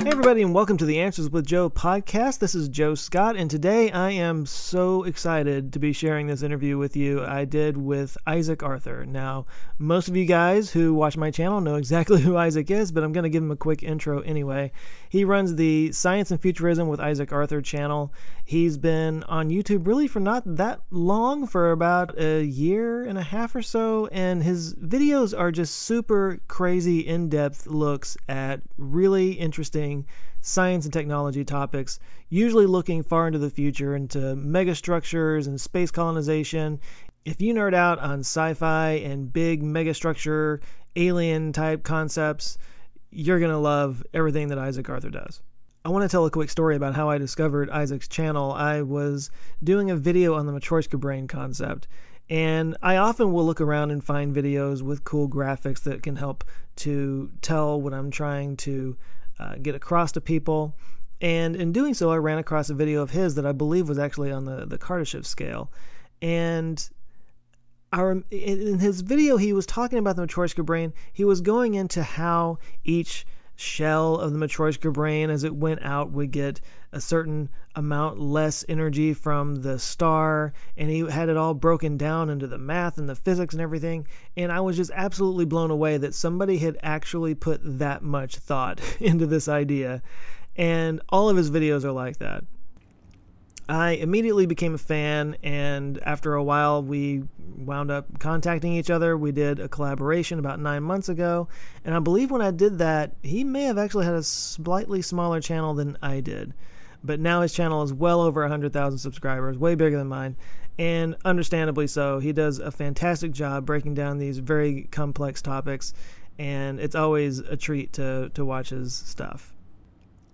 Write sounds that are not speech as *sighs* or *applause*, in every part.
Hey, everybody, and welcome to the Answers with Joe podcast. This is Joe Scott, and today I am so excited to be sharing this interview with you. I did with Isaac Arthur. Now, most of you guys who watch my channel know exactly *laughs* who Isaac is, but I'm going to give him a quick intro anyway. He runs the Science and Futurism with Isaac Arthur channel. He's been on YouTube really for not that long, for about a year and a half or so, and his videos are just super crazy, in depth looks at really interesting science and technology topics, usually looking far into the future, into megastructures and space colonization. If you nerd out on sci fi and big megastructure, alien type concepts, you're going to love everything that Isaac Arthur does. I want to tell a quick story about how I discovered Isaac's channel. I was doing a video on the Matryoshka brain concept, and I often will look around and find videos with cool graphics that can help to tell what I'm trying to uh, get across to people. And in doing so, I ran across a video of his that I believe was actually on the, the Kardashev scale. And our, in his video, he was talking about the Matryoshka brain. He was going into how each shell of the Matryoshka brain as it went out would get a certain amount less energy from the star and he had it all broken down into the math and the physics and everything and I was just absolutely blown away that somebody had actually put that much thought *laughs* into this idea and all of his videos are like that. I immediately became a fan, and after a while, we wound up contacting each other. We did a collaboration about nine months ago, and I believe when I did that, he may have actually had a slightly smaller channel than I did. But now his channel is well over 100,000 subscribers, way bigger than mine, and understandably so. He does a fantastic job breaking down these very complex topics, and it's always a treat to, to watch his stuff.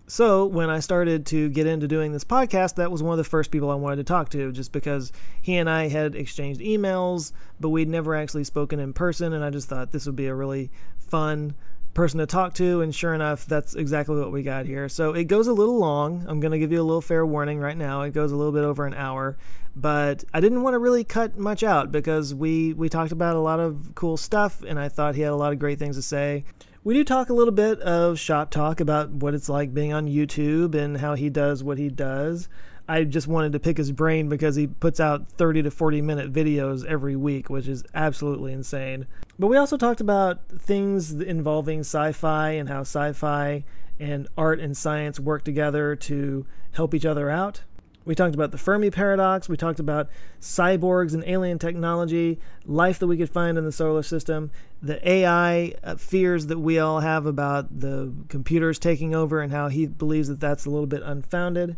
So, when I started to get into doing this podcast, that was one of the first people I wanted to talk to, just because he and I had exchanged emails, but we'd never actually spoken in person, and I just thought this would be a really fun person to talk to, and sure enough, that's exactly what we got here. So, it goes a little long. I'm going to give you a little fair warning right now. It goes a little bit over an hour, but I didn't want to really cut much out because we, we talked about a lot of cool stuff, and I thought he had a lot of great things to say. We do talk a little bit of shop talk about what it's like being on YouTube and how he does what he does. I just wanted to pick his brain because he puts out 30 to 40 minute videos every week, which is absolutely insane. But we also talked about things involving sci fi and how sci fi and art and science work together to help each other out. We talked about the Fermi paradox. We talked about cyborgs and alien technology, life that we could find in the solar system, the AI uh, fears that we all have about the computers taking over and how he believes that that's a little bit unfounded.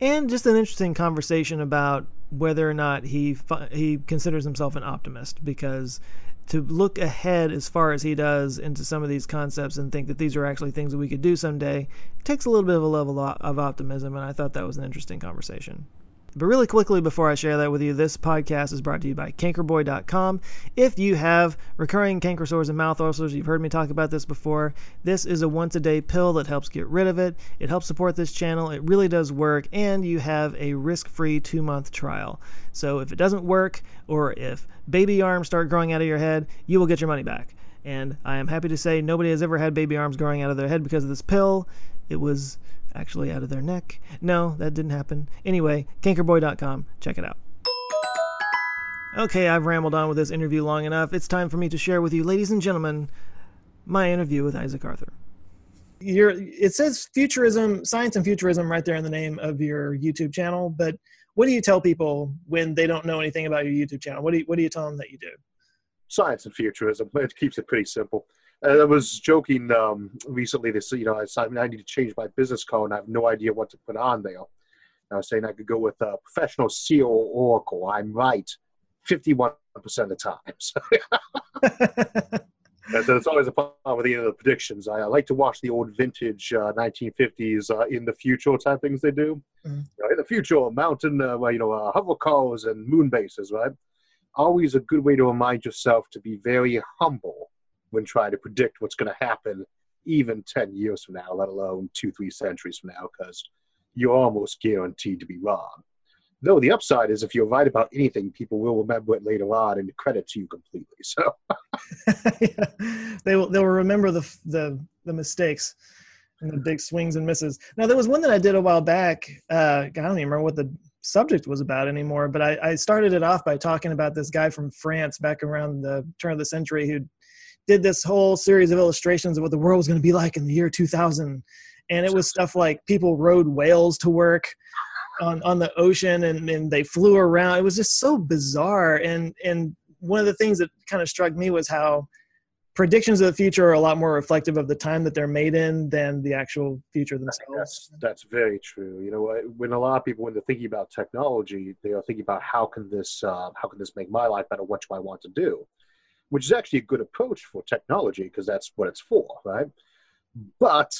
And just an interesting conversation about whether or not he he considers himself an optimist because to look ahead as far as he does into some of these concepts and think that these are actually things that we could do someday takes a little bit of a level of optimism, and I thought that was an interesting conversation. But really quickly before I share that with you, this podcast is brought to you by cankerboy.com. If you have recurring canker sores and mouth ulcers, you've heard me talk about this before. This is a once a day pill that helps get rid of it. It helps support this channel. It really does work, and you have a risk free two month trial. So if it doesn't work, or if baby arms start growing out of your head, you will get your money back. And I am happy to say nobody has ever had baby arms growing out of their head because of this pill. It was actually out of their neck. No, that didn't happen. Anyway, cankerboy.com. Check it out. Okay, I've rambled on with this interview long enough. It's time for me to share with you, ladies and gentlemen, my interview with Isaac Arthur. Your, it says futurism, science and futurism right there in the name of your YouTube channel, but what do you tell people when they don't know anything about your YouTube channel? What do you, what do you tell them that you do? Science and futurism. It keeps it pretty simple. I was joking um, recently. This, you know, I, I need to change my business card. and I have no idea what to put on there. I was saying I could go with a professional CEO Oracle. I'm right, fifty-one percent of the time. *laughs* So, so it's always a problem with the, end of the predictions. I, I, like to watch the old vintage uh, 1950s uh, in the future type things they do. Mm-hmm. You know, in the future, mountain, uh, you know, uh, hover cars and moon bases, right? always a good way to remind yourself to be very humble when trying to predict what's going to happen even 10 years from now, let alone two, three centuries from now, because you're almost guaranteed to be wrong. Though the upside is if you're right about anything, people will remember it later on and credit to you completely. So yeah. *laughs* *laughs* they will they'll remember the the the mistakes and the big swings and misses. Now there was one that I did a while back. Uh, I don't even remember what the subject was about anymore, but I, I started it off by talking about this guy from France back around the turn of the century who did this whole series of illustrations of what the world was going to be like in the year 2000 and it was stuff like people rode whales to work on, on the ocean and, and they flew around it was just so bizarre and and one of the things that kind of struck me was how predictions of the future are a lot more reflective of the time that they're made in than the actual future themselves. That's, that's very true. You know, when a lot of people, when they're thinking about technology, they are thinking about how can this, uh, how can this make my life better? What do I want to do? Which is actually a good approach for technology because that's what it's for, right? But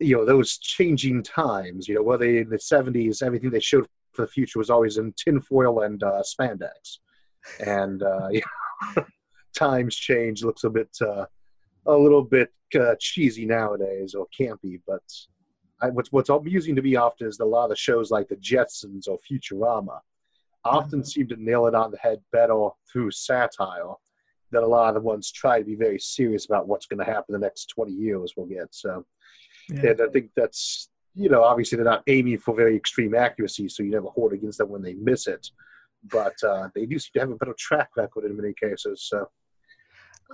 you know those changing times, you know, whether in the '70s, everything they showed for the future was always in tinfoil and uh, spandex, and uh, *laughs* you know, times change. Looks a bit, uh, a little bit uh, cheesy nowadays or campy, but. I, what's what's amusing to me often is that a lot of the shows like the Jetsons or Futurama often mm-hmm. seem to nail it on the head better through satire that a lot of the ones try to be very serious about what's going to happen the next 20 years we'll get. So, yeah. and I think that's, you know, obviously they're not aiming for very extreme accuracy, so you never hold against them when they miss it. But uh, they do seem to have a better track record in many cases. So.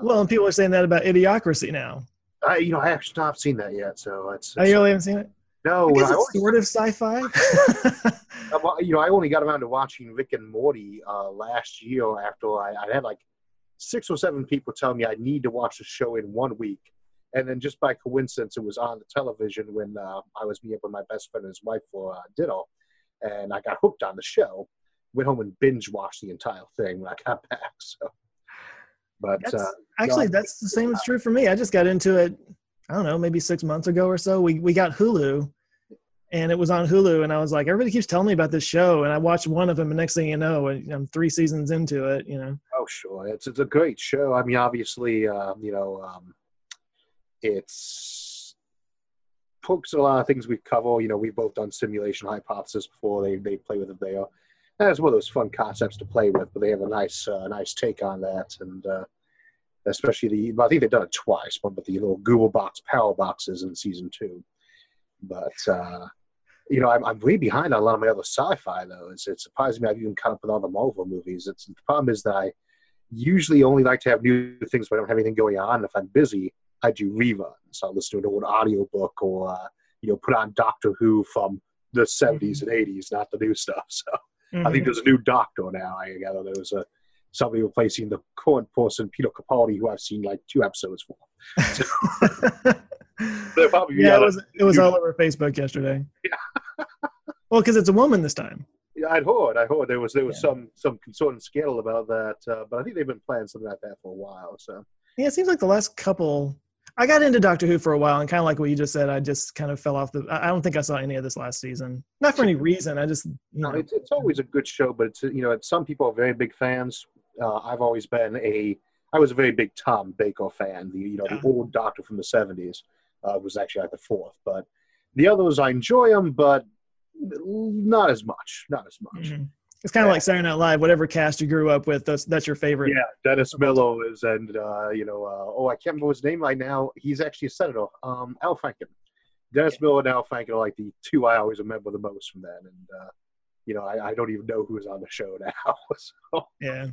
Well, and people are saying that about Idiocracy now. I, you know, I actually not seen that yet, so it's. it's oh, you really haven't seen it? No, I it's sort of sci-fi. *laughs* *laughs* you know, I only got around to watching Rick and Morty uh, last year after I, I had like six or seven people tell me I need to watch the show in one week. And then just by coincidence, it was on the television when uh, I was meeting with my best friend and his wife for uh, dinner. And I got hooked on the show. Went home and binge watched the entire thing when I got *laughs* back. So, but that's, uh, actually, that's the same is true for me. I just got into it. I don't know, maybe six months ago or so. We we got Hulu, and it was on Hulu, and I was like, everybody keeps telling me about this show, and I watched one of them, and next thing you know, I'm three seasons into it. You know. Oh sure, it's it's a great show. I mean, obviously, uh, you know, um, it's pokes a lot of things we cover. You know, we've both done simulation hypothesis before. They they play with it there. It's one of those fun concepts to play with, but they have a nice uh, nice take on that, and uh, especially the I think they've done it twice, one with the little Google Box power boxes in season two. But uh, you know, I'm, I'm way behind on a lot of my other sci-fi though. It's, it surprises me I've even caught up with all the Marvel movies. It's the problem is that I usually only like to have new things when I don't have anything going on. If I'm busy, I do reruns. I'll listen to an old audiobook or uh, you know put on Doctor Who from the 70s mm-hmm. and 80s, not the new *laughs* stuff. So mm-hmm. I think mm-hmm. there's a new Doctor now. I gather there was a somebody replacing the current person, Peter Capaldi, who I've seen like two episodes for. *laughs* yeah, it was it was all over Facebook yesterday. Yeah. *laughs* well, because it's a woman this time. Yeah, I'd heard. I heard there was there was yeah. some some concern and scandal about that, uh, but I think they've been planning something like that for a while. So yeah, it seems like the last couple. I got into Doctor Who for a while, and kind of like what you just said, I just kind of fell off the. I don't think I saw any of this last season. Not for any reason. I just you know. No, it's, it's always a good show, but it's you know, some people are very big fans. Uh, I've always been a. I was a very big Tom Baker fan. The you know yeah. the old Doctor from the seventies uh, was actually like the fourth. But the others, I enjoy them, but not as much. Not as much. Mm-hmm. It's kind of yeah. like Saturday Night Live. Whatever cast you grew up with, that's that's your favorite. Yeah, Dennis Miller is, and uh, you know, uh, oh, I can't remember his name right now. He's actually a senator. Um, Al Franken. Dennis yeah. Miller and Al Franken are like the two I always remember the most from that. and uh, you know, I, I don't even know who's on the show *laughs* now. so, yeah.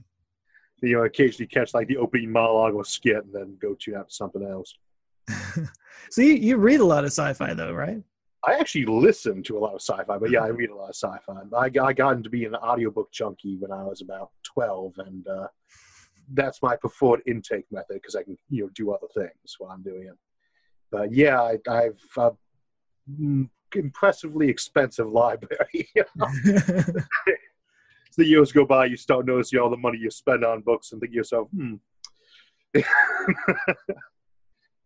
You know, occasionally catch like the opening monologue or skit, and then go to out something else. *laughs* so you, you read a lot of sci-fi though, right? I actually listen to a lot of sci-fi, but yeah, I read a lot of sci-fi. I, I got into being an audiobook junkie when I was about 12, and uh, that's my preferred intake method because I can you know do other things while I'm doing it. But yeah, I, have uh, impressively expensive *laughs* library. *laughs* the years go by, you start noticing all the money you spend on books, and think to yourself, hmm.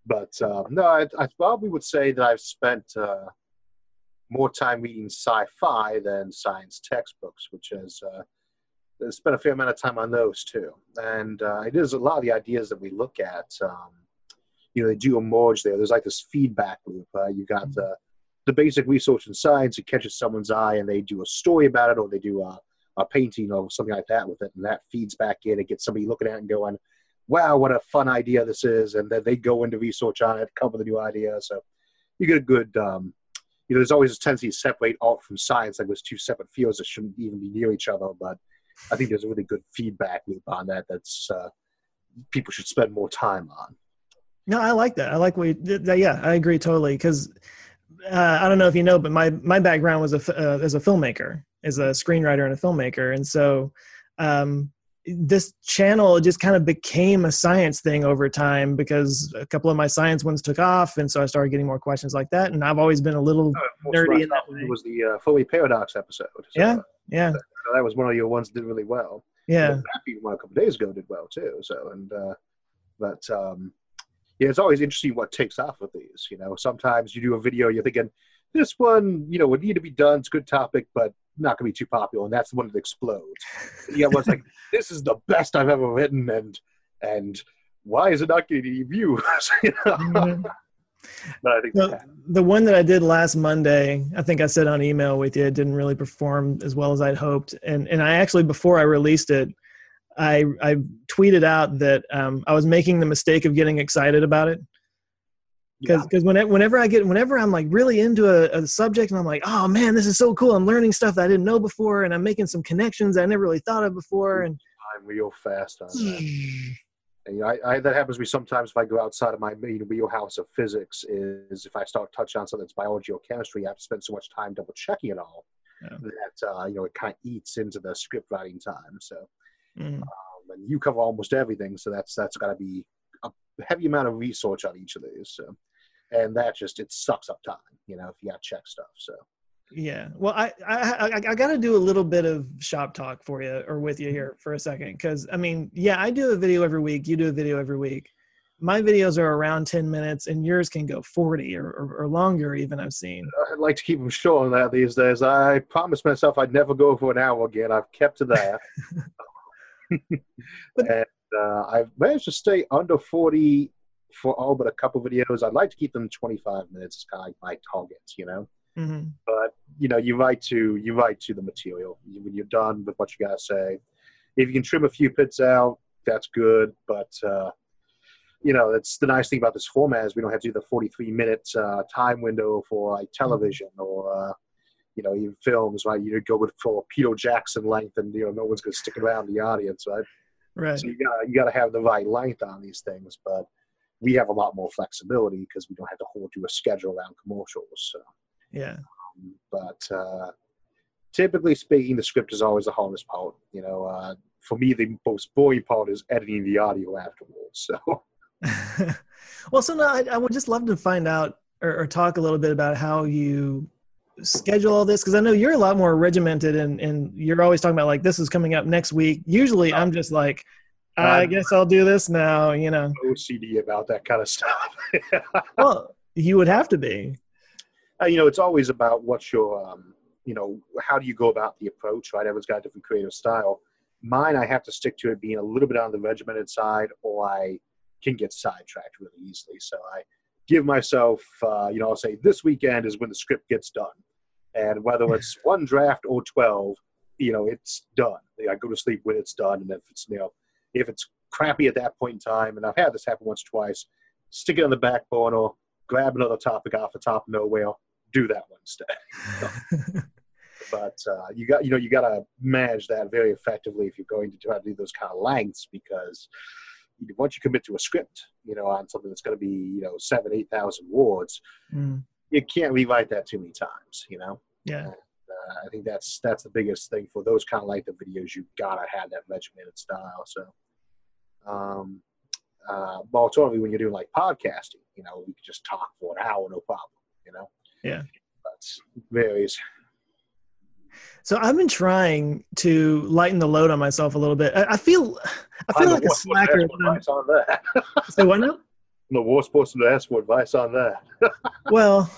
But uh, no, I, I, probably would say that I've spent uh, more time reading sci-fi than science textbooks, which is uh, spent a fair amount of time on those too. And uh, it is a lot of the ideas that we look at. Um, you know, they do emerge there. There's like this feedback loop. Uh, you got mm-hmm. the the basic research in science. It catches someone's eye, and they do a story about it, or they do a, a painting or something like that with it, and that feeds back in. It gets somebody looking at it and going, "Wow, what a fun idea this is!" And then they go into research on it, with a new idea. So you get a good um, you know, there's always a tendency to separate art from science, like there's two separate fields that shouldn't even be near each other. But I think there's a really good feedback loop on that. That's uh, people should spend more time on. No, I like that. I like what. You, yeah, I agree totally. Because uh, I don't know if you know, but my my background was a uh, as a filmmaker, as a screenwriter and a filmmaker, and so um, this channel just kind of became a science thing over time because a couple of my science ones took off, and so I started getting more questions like that. And I've always been a little oh, nerdy in that way. Was the uh, Fermi paradox episode? So yeah, yeah. That, that, was one of your ones that did really well. Yeah, Happy one a couple days ago did well too. So and uh, but um, yeah, it's always interesting what takes off with these. You know, sometimes you do a video, you're thinking this one, you know, would need to be done. It's a good topic, but not going to be too popular, and that's when it explodes. yeah, was like, *laughs* this is the best I've ever written, and and why is it not getting any views? *laughs* you know? mm-hmm. *laughs* But I think the, the one that I did last Monday, I think I said on email with you, it didn't really perform as well as I'd hoped, and and I actually before I released it, I I tweeted out that um, I was making the mistake of getting excited about it because because yeah. whenever I get whenever I'm like really into a, a, subject and I'm like oh man this is so cool I'm learning stuff that I didn't know before and I'm making some connections I never really thought of before and I'm real fast on that. *sighs* and, you know, I, I, that happens to me sometimes if I go outside of my main wheelhouse of physics is if I start touching on something that's biology or chemistry I have to spend so much time double checking it all yeah. that uh, you know it kind of eats into the script writing time so mm. um, and you cover almost everything so that's that's got to be a heavy amount of research on each of these so and that just it sucks up time you know if you got check stuff so. Yeah well i i i, I got to do a little bit of shop talk for you or with you here for a second because i mean yeah i do a video every week you do a video every week. My videos are around 10 minutes and yours can go 40 or, or, or longer even i've seen. I'd like to keep them short on that these days. I promised myself i'd never go for an hour again. I've kept to that. But, *laughs* *laughs* and uh, i've managed to stay under 40 for all but a couple videos. I'd like to keep them 25 minutes. It's kind of like my target, you know. Mm-hmm. But you know, you write to you write to the material when you're done with what you gotta say. If you can trim a few bits out, that's good. But uh, you know, that's the nice thing about this format is we don't have to do the 43 minute uh, time window for like mm-hmm. television mm-hmm. or uh, you know even films. Right, you go with for Peter Jackson length, and you know no one's gonna stick around the audience, right? Right. So you got you got to have the right length on these things, but we have a lot more flexibility because we don't have to hold to a schedule around commercials. So, yeah. Um, but uh, typically speaking, the script is always the hardest part. You know, uh, for me, the most boring part is editing the audio afterwards. So. *laughs* well, so now I, I, would just love to find out or, or talk a little bit about how you schedule all this because I know you're a lot more regimented and and you're always talking about like this is coming up next week. Usually, I'm just like I guess I'll do this now, you know. OCD about that kind of stuff. *laughs* well, you would have to be. Uh, you know, it's always about what's your, um, you know, how do you go about the approach, right? Everyone's got a different creative style. Mine, I have to stick to it being a little bit on the regimented side, or I can get sidetracked really easily. So I give myself, uh, you know, I'll say this weekend is when the script gets done. And whether *laughs* it's one draft or 12, you know, it's done. I go to sleep when it's done. And if it's, you know, if it's crappy at that point in time, and I've had this happen once or twice, stick it on the back burner, grab another topic off the top of nowhere, do that one instead. *laughs* but uh, you got you know you got to manage that very effectively if you're going to try to do those kind of lengths because once you commit to a script, you know, on something that's going to be you know seven eight thousand words, mm. you can't rewrite that too many times. You know. Yeah. Uh, I think that's that's the biggest thing for those kind of length of videos. You gotta have that regimented style. So um, uh, but alternatively, when you're doing like podcasting, you know, you can just talk for an hour, no problem. You know. Yeah. That's varies. So I've been trying to lighten the load on myself a little bit. I, I feel, I feel I'm like a slacker. On that. Say what now? I'm the worst person to ask for advice on that. *laughs* well,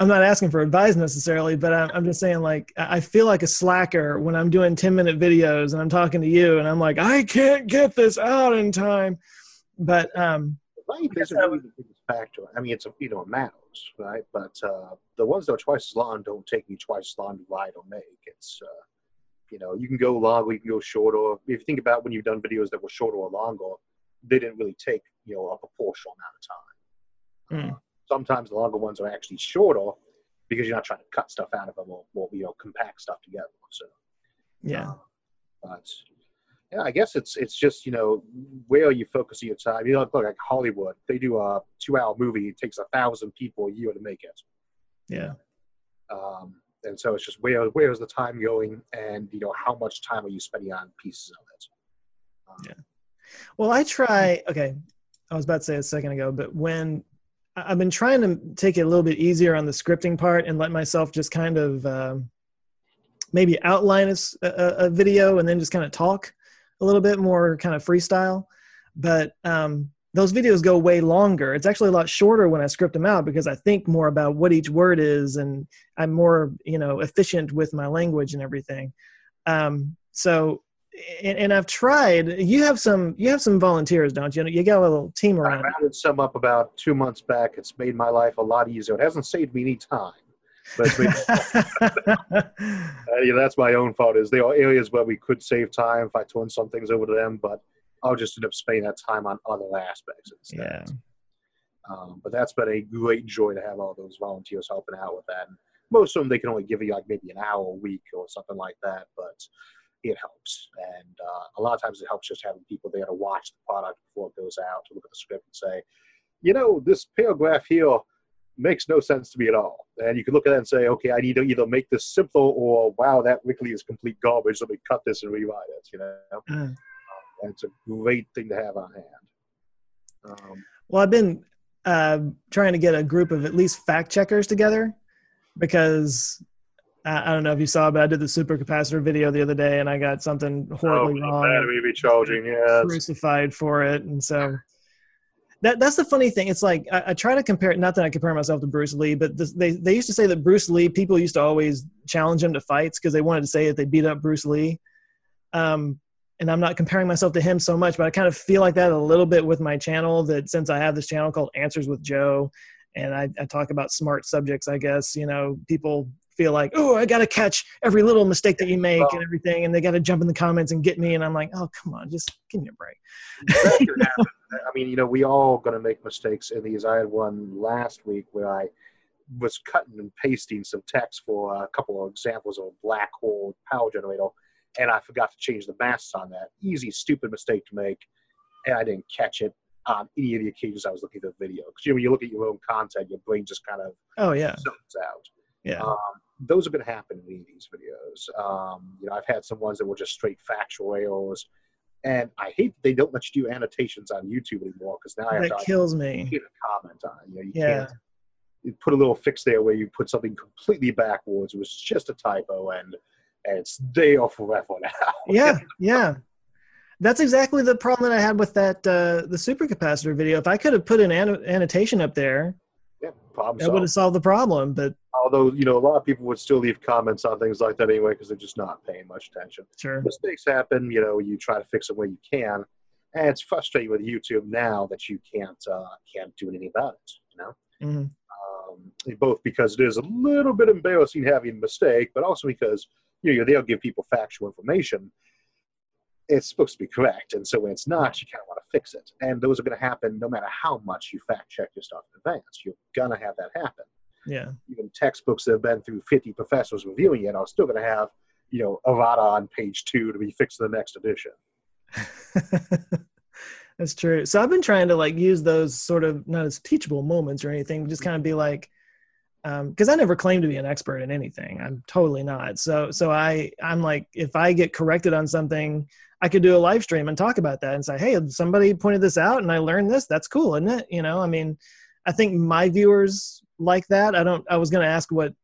I'm not asking for advice necessarily, but I'm, I'm just saying like I feel like a slacker when I'm doing 10 minute videos and I'm talking to you and I'm like I can't get this out in time. But um, length isn't really the biggest factor. I mean, it's a you know it matters, right? But uh, the ones that are twice as long don't take me twice as long to write or make. It's uh, you know you can go long, you can go short, or if you think about when you've done videos that were shorter or longer, they didn't really take you know a proportional amount of time. Mm. Uh, sometimes the longer ones are actually shorter because you're not trying to cut stuff out of them or, or you know compact stuff together. So yeah, uh, but yeah, I guess it's it's just you know where you focus your time. You know, look like Hollywood, they do a two-hour movie. It takes a thousand people a year to make it. Yeah. Um, and so it's just where where is the time going, and you know how much time are you spending on pieces of it. Um, yeah. Well, I try. Okay, I was about to say a second ago, but when I've been trying to take it a little bit easier on the scripting part and let myself just kind of um, maybe outline a, a, video and then just kind of talk a little bit more kind of freestyle. But um, those videos go way longer. It's actually a lot shorter when I script them out because I think more about what each word is and I'm more, you know, efficient with my language and everything. Um, so and, and, I've tried. You have some. You have some volunteers, don't you? You got a little team around. I rounded some up about two months back. It's made my life a lot easier. It hasn't saved me any time, but made, *laughs* uh, yeah, that's my own fault. Is there are areas where we could save time if I turn some things over to them, but I'll just end up spending that time on other aspects instead. Yeah. Um, but that's been a great joy to have all those volunteers helping out with that. And most of them they can only give you like maybe an hour a week or something like that, but it helps. And uh, a lot of times it helps just having people there to watch the product before it goes out, to look at the script and say, you know, this paragraph here makes no sense to me at all. And you can look at that and say, okay, I need to either make this simple or, wow, that weekly is complete garbage. Let me cut this and rewrite it, you know? Mm. It's a great thing to have on hand. Um, well, I've been uh, trying to get a group of at least fact checkers together because I don't know if you saw, but I did the supercapacitor video the other day, and I got something horribly oh, wrong. Battery recharging, yeah. Crucified for it, and so that that's the funny thing. It's like I, I, try to compare. Not that I compare myself to Bruce Lee, but this, they they used to say that Bruce Lee people used to always challenge him to fights because they wanted to say that they beat up Bruce Lee. Um, and I'm not comparing myself to him so much, but I kind of feel like that a little bit with my channel. That since I have this channel called Answers with Joe, and I, I talk about smart subjects, I guess you know people feel like, oh, I got to catch every little mistake that you make well, and everything, and they got to jump in the comments and get me. And I'm like, oh, come on, just give me a break. *laughs* I mean, you know, we all going to make mistakes in these. I had one last week where I was cutting and pasting some text for a couple of examples of a black hole power generator, and I forgot to change the masks on that. Easy, stupid mistake to make, and I didn't catch it on any of the occasions I was looking at the video. Because you know, when you look at your own content, your brain just kind of oh yeah zones out. Yeah. Um, those are going to happen in these videos. Um, you know, I've had some ones that were just straight factual AOs, and I hate that they don't let you do annotations on YouTube anymore because now I have to kills me. Get a comment on it. You know, you yeah. can't you put a little fix there where you put something completely backwards. It was just a typo, and and it's there forever now. yeah, *laughs* yeah. That's exactly the problem that I had with that uh, the supercapacitor video. If I could have put an annotation up there, yeah, problem that would have solved the problem. But although you know a lot of people would still leave comments on things like that anyway because they're just not paying much attention. Sure, mistakes happen. You know, you try to fix them where you can, and it's frustrating with YouTube now that you can't uh, can't do anything about it. You know, mm-hmm. um, both because it is a little bit embarrassing having a mistake, but also because you know they'll give people factual information. It's supposed to be correct, and so when it's not, you kind of want to fix it. And those are going to happen no matter how much you fact check your stuff in advance. You're gonna have that happen yeah. Even textbooks that have been through 50 professors reviewing it are still going to have, you know, errata on page two to be fixed in the next edition. *laughs* That's true. So I've been trying to like use those sort of not as teachable moments or anything, just kind of be like, because um, I never claim to be an expert in anything. I'm totally not. So so I I'm like if I get corrected on something, I could do a live stream and talk about that and say, hey, somebody pointed this out and I learned this. That's cool, isn't it? You know, I mean, I think my viewers like that. I don't. I was going to ask what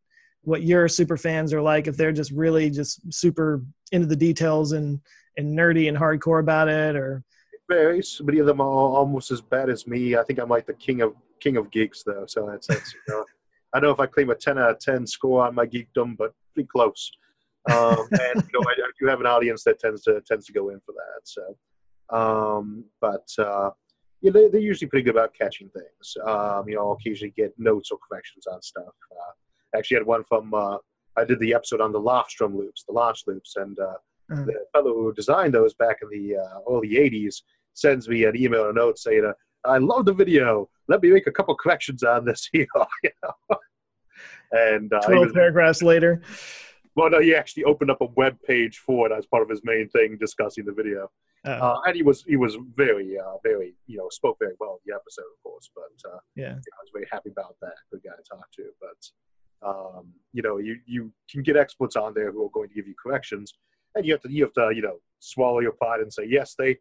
what your super fans are like if they're just really just super into the details and and nerdy and hardcore about it, or it varies. Many of them are almost as bad as me. I think I'm like the king of king of geeks though. So that's that's you know. I know if I claim a 10 out of 10 score on my geekdom, but pretty close. Um, *laughs* and you know, I, I, do have an audience that tends to tends to go in for that. So, um, but uh, yeah, they, they're usually pretty good about catching things. Um, you know, I'll occasionally get notes or corrections on stuff. Uh, actually, had one from uh, I did the episode on the Lofstrom loops, the launch loops, and uh, mm-hmm. the fellow who designed those back in the uh, early '80s sends me an email or a note saying, uh, "I love the video. Let me make a couple corrections on this *laughs* here." you know? And uh, twelve was, paragraphs later. Well, no, he actually opened up a web page for it as part of his main thing discussing the video. Oh. Uh, and he was he was very uh, very you know spoke very well in the episode, of course. But uh, yeah, you know, I was very happy about that. Good guy to talk to. But um, you know, you you can get experts on there who are going to give you corrections, and you have to you have to you know swallow your pride and say yes, they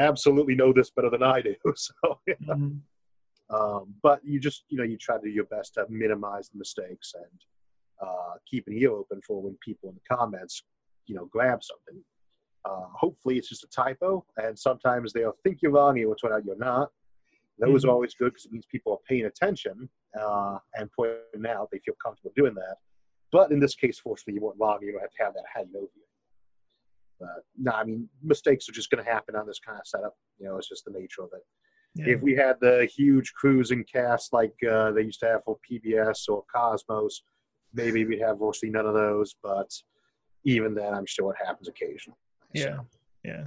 absolutely know this better than I do. *laughs* so, yeah. mm-hmm. um, but you just you know you try to do your best to minimize the mistakes and uh, keep an ear open for when people in the comments, you know, grab something. Uh, hopefully, it's just a typo, and sometimes they'll think you're wrong, and you'll turn out you're not. Those mm-hmm. are always good because it means people are paying attention uh, and pointing out they feel comfortable doing that. But in this case, fortunately, you weren't wrong. You don't have to have that hanging over you. But no, I mean, mistakes are just going to happen on this kind of setup. You know, it's just the nature of it. Yeah. If we had the huge cruising cast like uh, they used to have for PBS or Cosmos, maybe we'd have mostly none of those. But even then, I'm sure it happens occasionally. Yeah, so. yeah.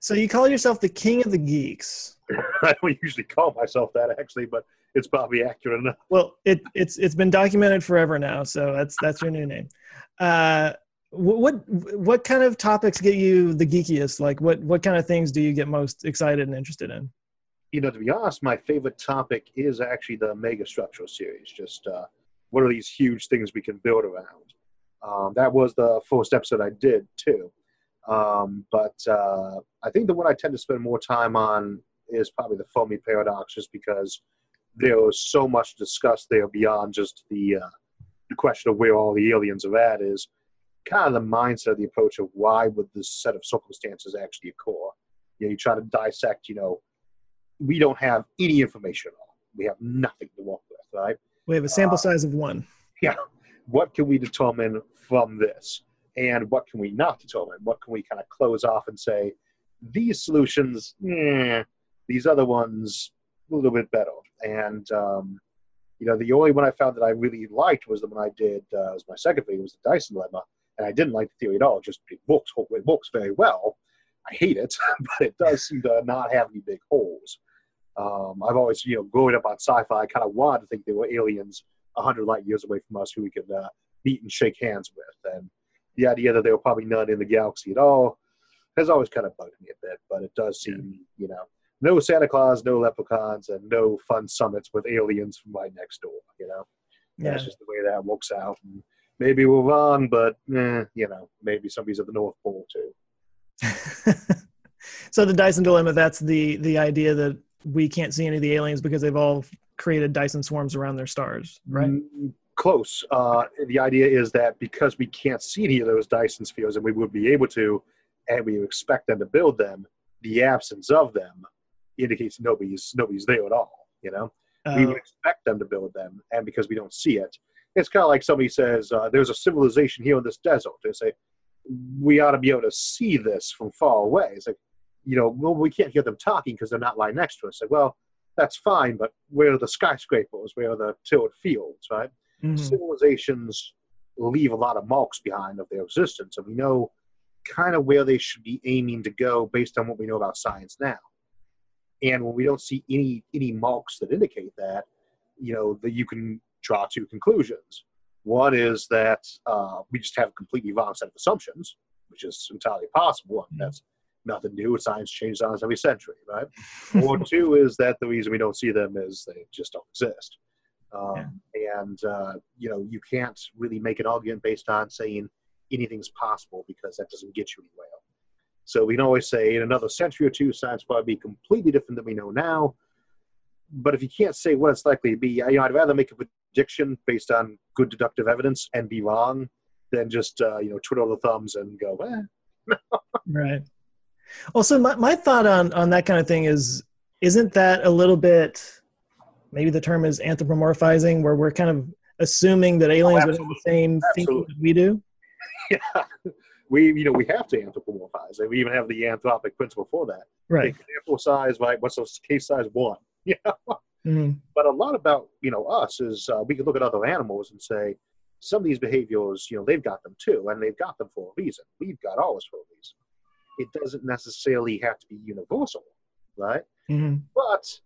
So you call yourself the king of the geeks? *laughs* I don't usually call myself that actually, but it's probably accurate enough. Well, it, it's it's been documented forever now, so that's that's your new name. Uh, what what kind of topics get you the geekiest? Like, what what kind of things do you get most excited and interested in? You know, to be honest, my favorite topic is actually the mega structural series. Just uh, what are these huge things we can build around? Um, that was the first episode I did too. Um, but uh, I think the one I tend to spend more time on is probably the Fermi paradox, just because there was so much discussed there beyond just the uh, the question of where all the aliens are at. Is kind of the mindset, of the approach of why would this set of circumstances actually occur? You know, you try to dissect. You know, we don't have any information at all. We have nothing to work with, right? We have a sample uh, size of one. Yeah. What can we determine from this? And what can we not determine? What can we kind of close off and say, these solutions, eh, these other ones, a little bit better. And, um, you know, the only one I found that I really liked was the one I did, uh, was my second video, was the Dyson Dilemma. And I didn't like the theory at all. Just it works, it works very well. I hate it, *laughs* but it does seem to not have any big holes. Um, I've always, you know, growing up on sci-fi, I kind of wanted to think they were aliens a hundred light years away from us who we could uh, meet and shake hands with. And the idea that there were probably none in the galaxy at all has always kind of bugged me a bit. But it does seem, you know, no Santa Claus, no leprechauns, and no fun summits with aliens from right next door. You know, yeah. that's just the way that works out. And maybe we're wrong, but eh, you know, maybe somebody's at the North Pole too. *laughs* so the Dyson dilemma. That's the the idea that we can't see any of the aliens because they've all created Dyson swarms around their stars, right? Mm, close. Uh, the idea is that because we can't see any of those Dyson spheres, and we would be able to, and we expect them to build them, the absence of them indicates nobody's nobody's there at all. You know, uh, we would oh. expect them to build them, and because we don't see it, it's kind of like somebody says, uh, "There's a civilization here in this desert." They say, "We ought to be able to see this from far away." It's like, you know, well, we can't hear them talking because they're not lying next to us. Like, well, that's fine, but where are the skyscrapers? Where are the tilled fields? Right? Mm-hmm. Civilizations leave a lot of marks behind of their existence, and we know kind of where they should be aiming to go based on what we know about science now. And when we don't see any any marks that indicate that, you know, that you can draw two conclusions. One is that uh, we just have a completely wrong set of assumptions, which is entirely possible. and that's nothing new. Science changes on us every century, right? *laughs* or two is that the reason we don't see them is they just don't exist. Um, yeah. And, uh, you know, you can't really make an argument based on saying anything's possible because that doesn't get you anywhere. So we can always say in another century or two, science will probably be completely different than we know now. But if you can't say what it's likely to be, you know, I'd rather make a prediction based on good deductive evidence and be wrong than just, uh, you know, twiddle the thumbs and go, eh. *laughs* right. Also, my, my thought on, on that kind of thing is, isn't that a little bit maybe the term is anthropomorphizing, where we're kind of assuming that aliens oh, would have the same thing that we do? *laughs* Yeah, we you know we have to anthropomorphize. We even have the anthropic principle for that. Right. Sample size, right? What's the case size one? *laughs* Yeah. Mm-hmm. But a lot about you know us is uh, we can look at other animals and say some of these behaviors, you know, they've got them too, and they've got them for a reason. We've got ours for a reason. It doesn't necessarily have to be universal, right? Mm-hmm. But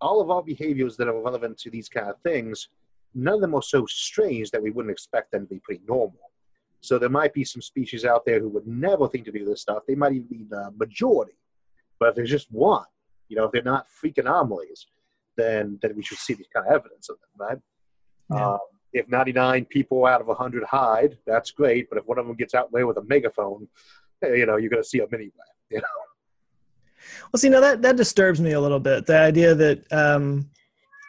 all of our behaviors that are relevant to these kind of things, none of them are so strange that we wouldn't expect them to be pretty normal. So there might be some species out there who would never think to do this stuff. They might even be the majority. But if there's just one, you know, if they're not freak anomalies, then then we should see this kind of evidence of them, right? Yeah. Um, if 99 people out of 100 hide, that's great. But if one of them gets out there with a megaphone, you know, you're going to see them *laughs* anyway. You know. Well, see, now that that disturbs me a little bit. The idea that um,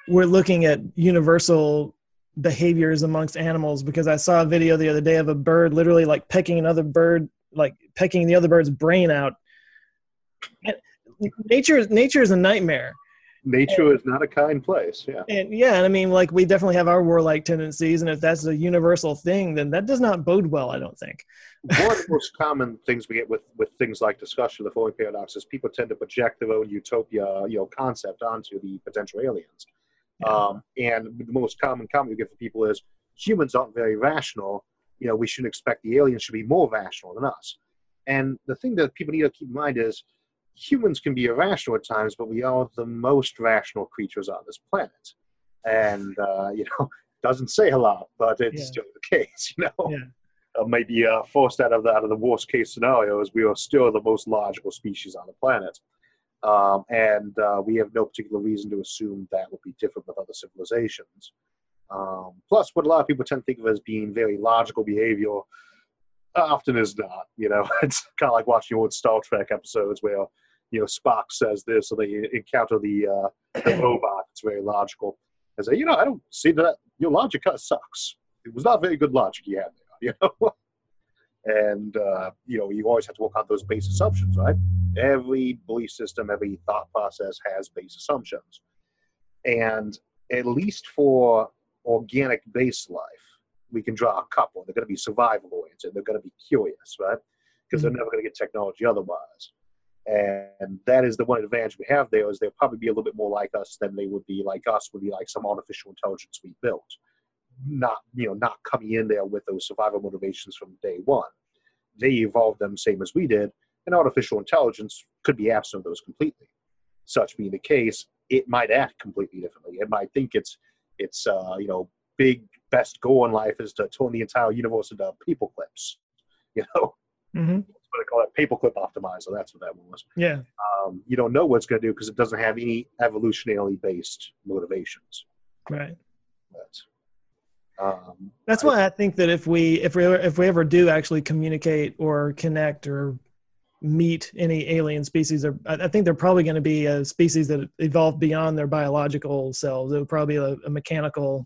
we're looking at universal behaviors amongst animals because I saw a video the other day of a bird literally like pecking another bird, like pecking the other bird's brain out. Nature, nature is a nightmare nature and, is not a kind place. Yeah. And yeah, and I mean, like we definitely have our warlike tendencies, and if that's a universal thing, then that does not bode well. I don't think. One of the *laughs* most common things we get with with things like discussion of the Fermi paradox is people tend to project their own utopia, you know, concept onto the potential aliens. Yeah. Um, and the most common comment we get from people is humans aren't very rational. You know, we shouldn't expect the aliens should be more rational than us. And the thing that people need to keep in mind is humans can be irrational at times, but we are the most rational creatures on this planet. And, uh, you know, *laughs* doesn't say a lot, but it's yeah. still the case, *laughs* you know. Yeah. Uh, maybe uh, forced out of the, out of the worst case scenario scenarios, we are still the most logical species on the planet. Um, and uh, we have no particular reason to assume that would be different with other civilizations. Um, plus, what a lot of people tend to think of as being very logical behavior often is not. You know, *laughs* it's kind of like watching old Star Trek episodes where you know, Spock says this, so they encounter the, uh, the *clears throat* robot. It's very logical. I say, you know, I don't see that. Your logic kind of sucks. It was not very good logic you had there, *laughs* you know. and uh, you know, you always have to work out those base assumptions, right? Every belief system, every thought process has base assumptions, and at least for organic base life, we can draw a couple. They're going to be survival oriented. They're going to be curious, right? Because mm-hmm. they're never going to get technology otherwise. And that is the one advantage we have there is they'll probably be a little bit more like us than they would be like us would be like some artificial intelligence we built. Not you know, not coming in there with those survival motivations from day one. They evolved them same as we did, and artificial intelligence could be absent of those completely. Such being the case, it might act completely differently. It might think it's it's uh, you know, big best goal in life is to turn the entire universe into paperclips. *laughs* You know, mm-hmm what they call it, paperclip optimizer. That's what that one was. Yeah. Um, you don't know what's going to do because it doesn't have any evolutionarily based motivations. Right. But, um, That's I, why I think that if we if we if we ever do actually communicate or connect or meet any alien species, or I think they're probably going to be a species that evolved beyond their biological selves. It would probably be a, a mechanical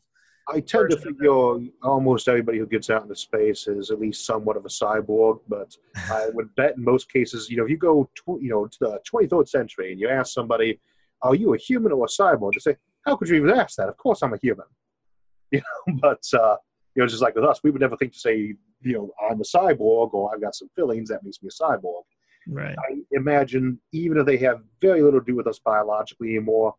I tend to figure almost everybody who gets out into space is at least somewhat of a cyborg, but *laughs* I would bet in most cases, you know, if you go, tw- you know, to the 23rd century and you ask somebody, "Are you a human or a cyborg?" They say, "How could you even ask that? Of course, I'm a human." *laughs* You know, but uh, you know, just like with us, we would never think to say, you know, I'm a cyborg or I've got some feelings that makes me a cyborg. Right. I imagine even if they have very little to do with us biologically anymore,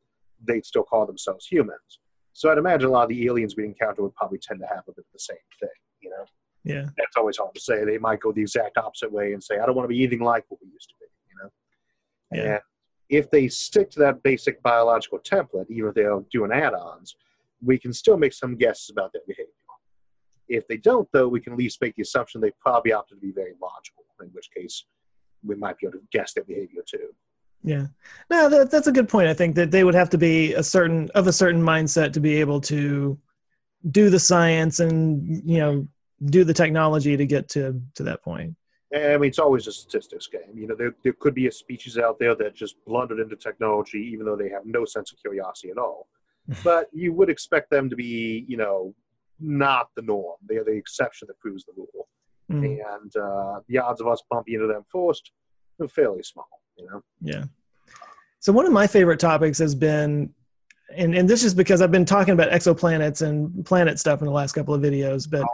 they'd still call themselves humans. So I'd imagine a lot of the aliens we encounter would probably tend to have a bit of the same thing, you know? Yeah. That's always hard to say. They might go the exact opposite way and say, I don't want to be anything like what we used to be, you know? Yeah. And if they stick to that basic biological template, even if they're doing add ons, we can still make some guesses about their behavior. If they don't, though, we can at least make the assumption they probably opted to be very logical, in which case we might be able to guess their behavior too. Yeah, no, that, that's a good point. I think that they would have to be a certain of a certain mindset to be able to do the science and you know do the technology to get to to that point. I mean, it's always a statistics game. You know, there, there could be a species out there that just blundered into technology, even though they have no sense of curiosity at all. *laughs* but you would expect them to be, you know, not the norm. They are the exception that proves the rule. Mm. And uh, the odds of us bumping into them first are fairly small you know? Yeah. So one of my favorite topics has been and and this is because I've been talking about exoplanets and planet stuff in the last couple of videos, but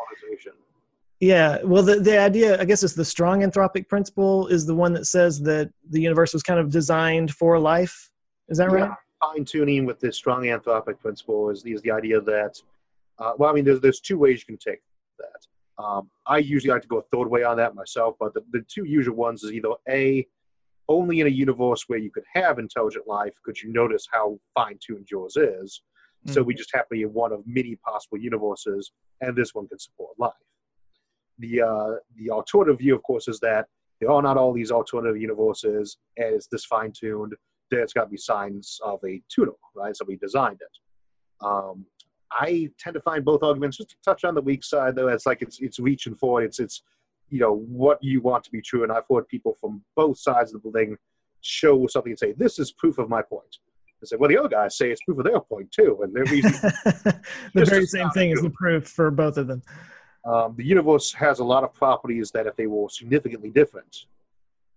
yeah, well, the the idea, I guess, is the strong anthropic principle is the one that says that the universe was kind of designed for life. Is that yeah. right? Fine tuning with this strong anthropic principle is, is the idea that, uh, well, I mean, there's there's two ways you can take that. Um, I usually like to go a third way on that myself, but the, the two usual ones is either a only in a universe where you could have intelligent life could you notice how fine tuned yours is. Mm-hmm. So we just happen to be in one of many possible universes, and this one can support life. The uh, the alternative view, of course, is that there are not all these alternative universes, and it's this fine tuned. There's got to be signs of a tuner, right? Somebody designed it. Um, I tend to find both arguments. Just to touch on the weak side, though, it's like it's it's reaching for it. It's it's you know what you want to be true and i've heard people from both sides of the building show something and say this is proof of my point I say, well, the other guys say it's proof of their point too, and they're *laughs* the very same thing is the proof for both of them. Um, the universe has a lot of properties that, if they were significantly different,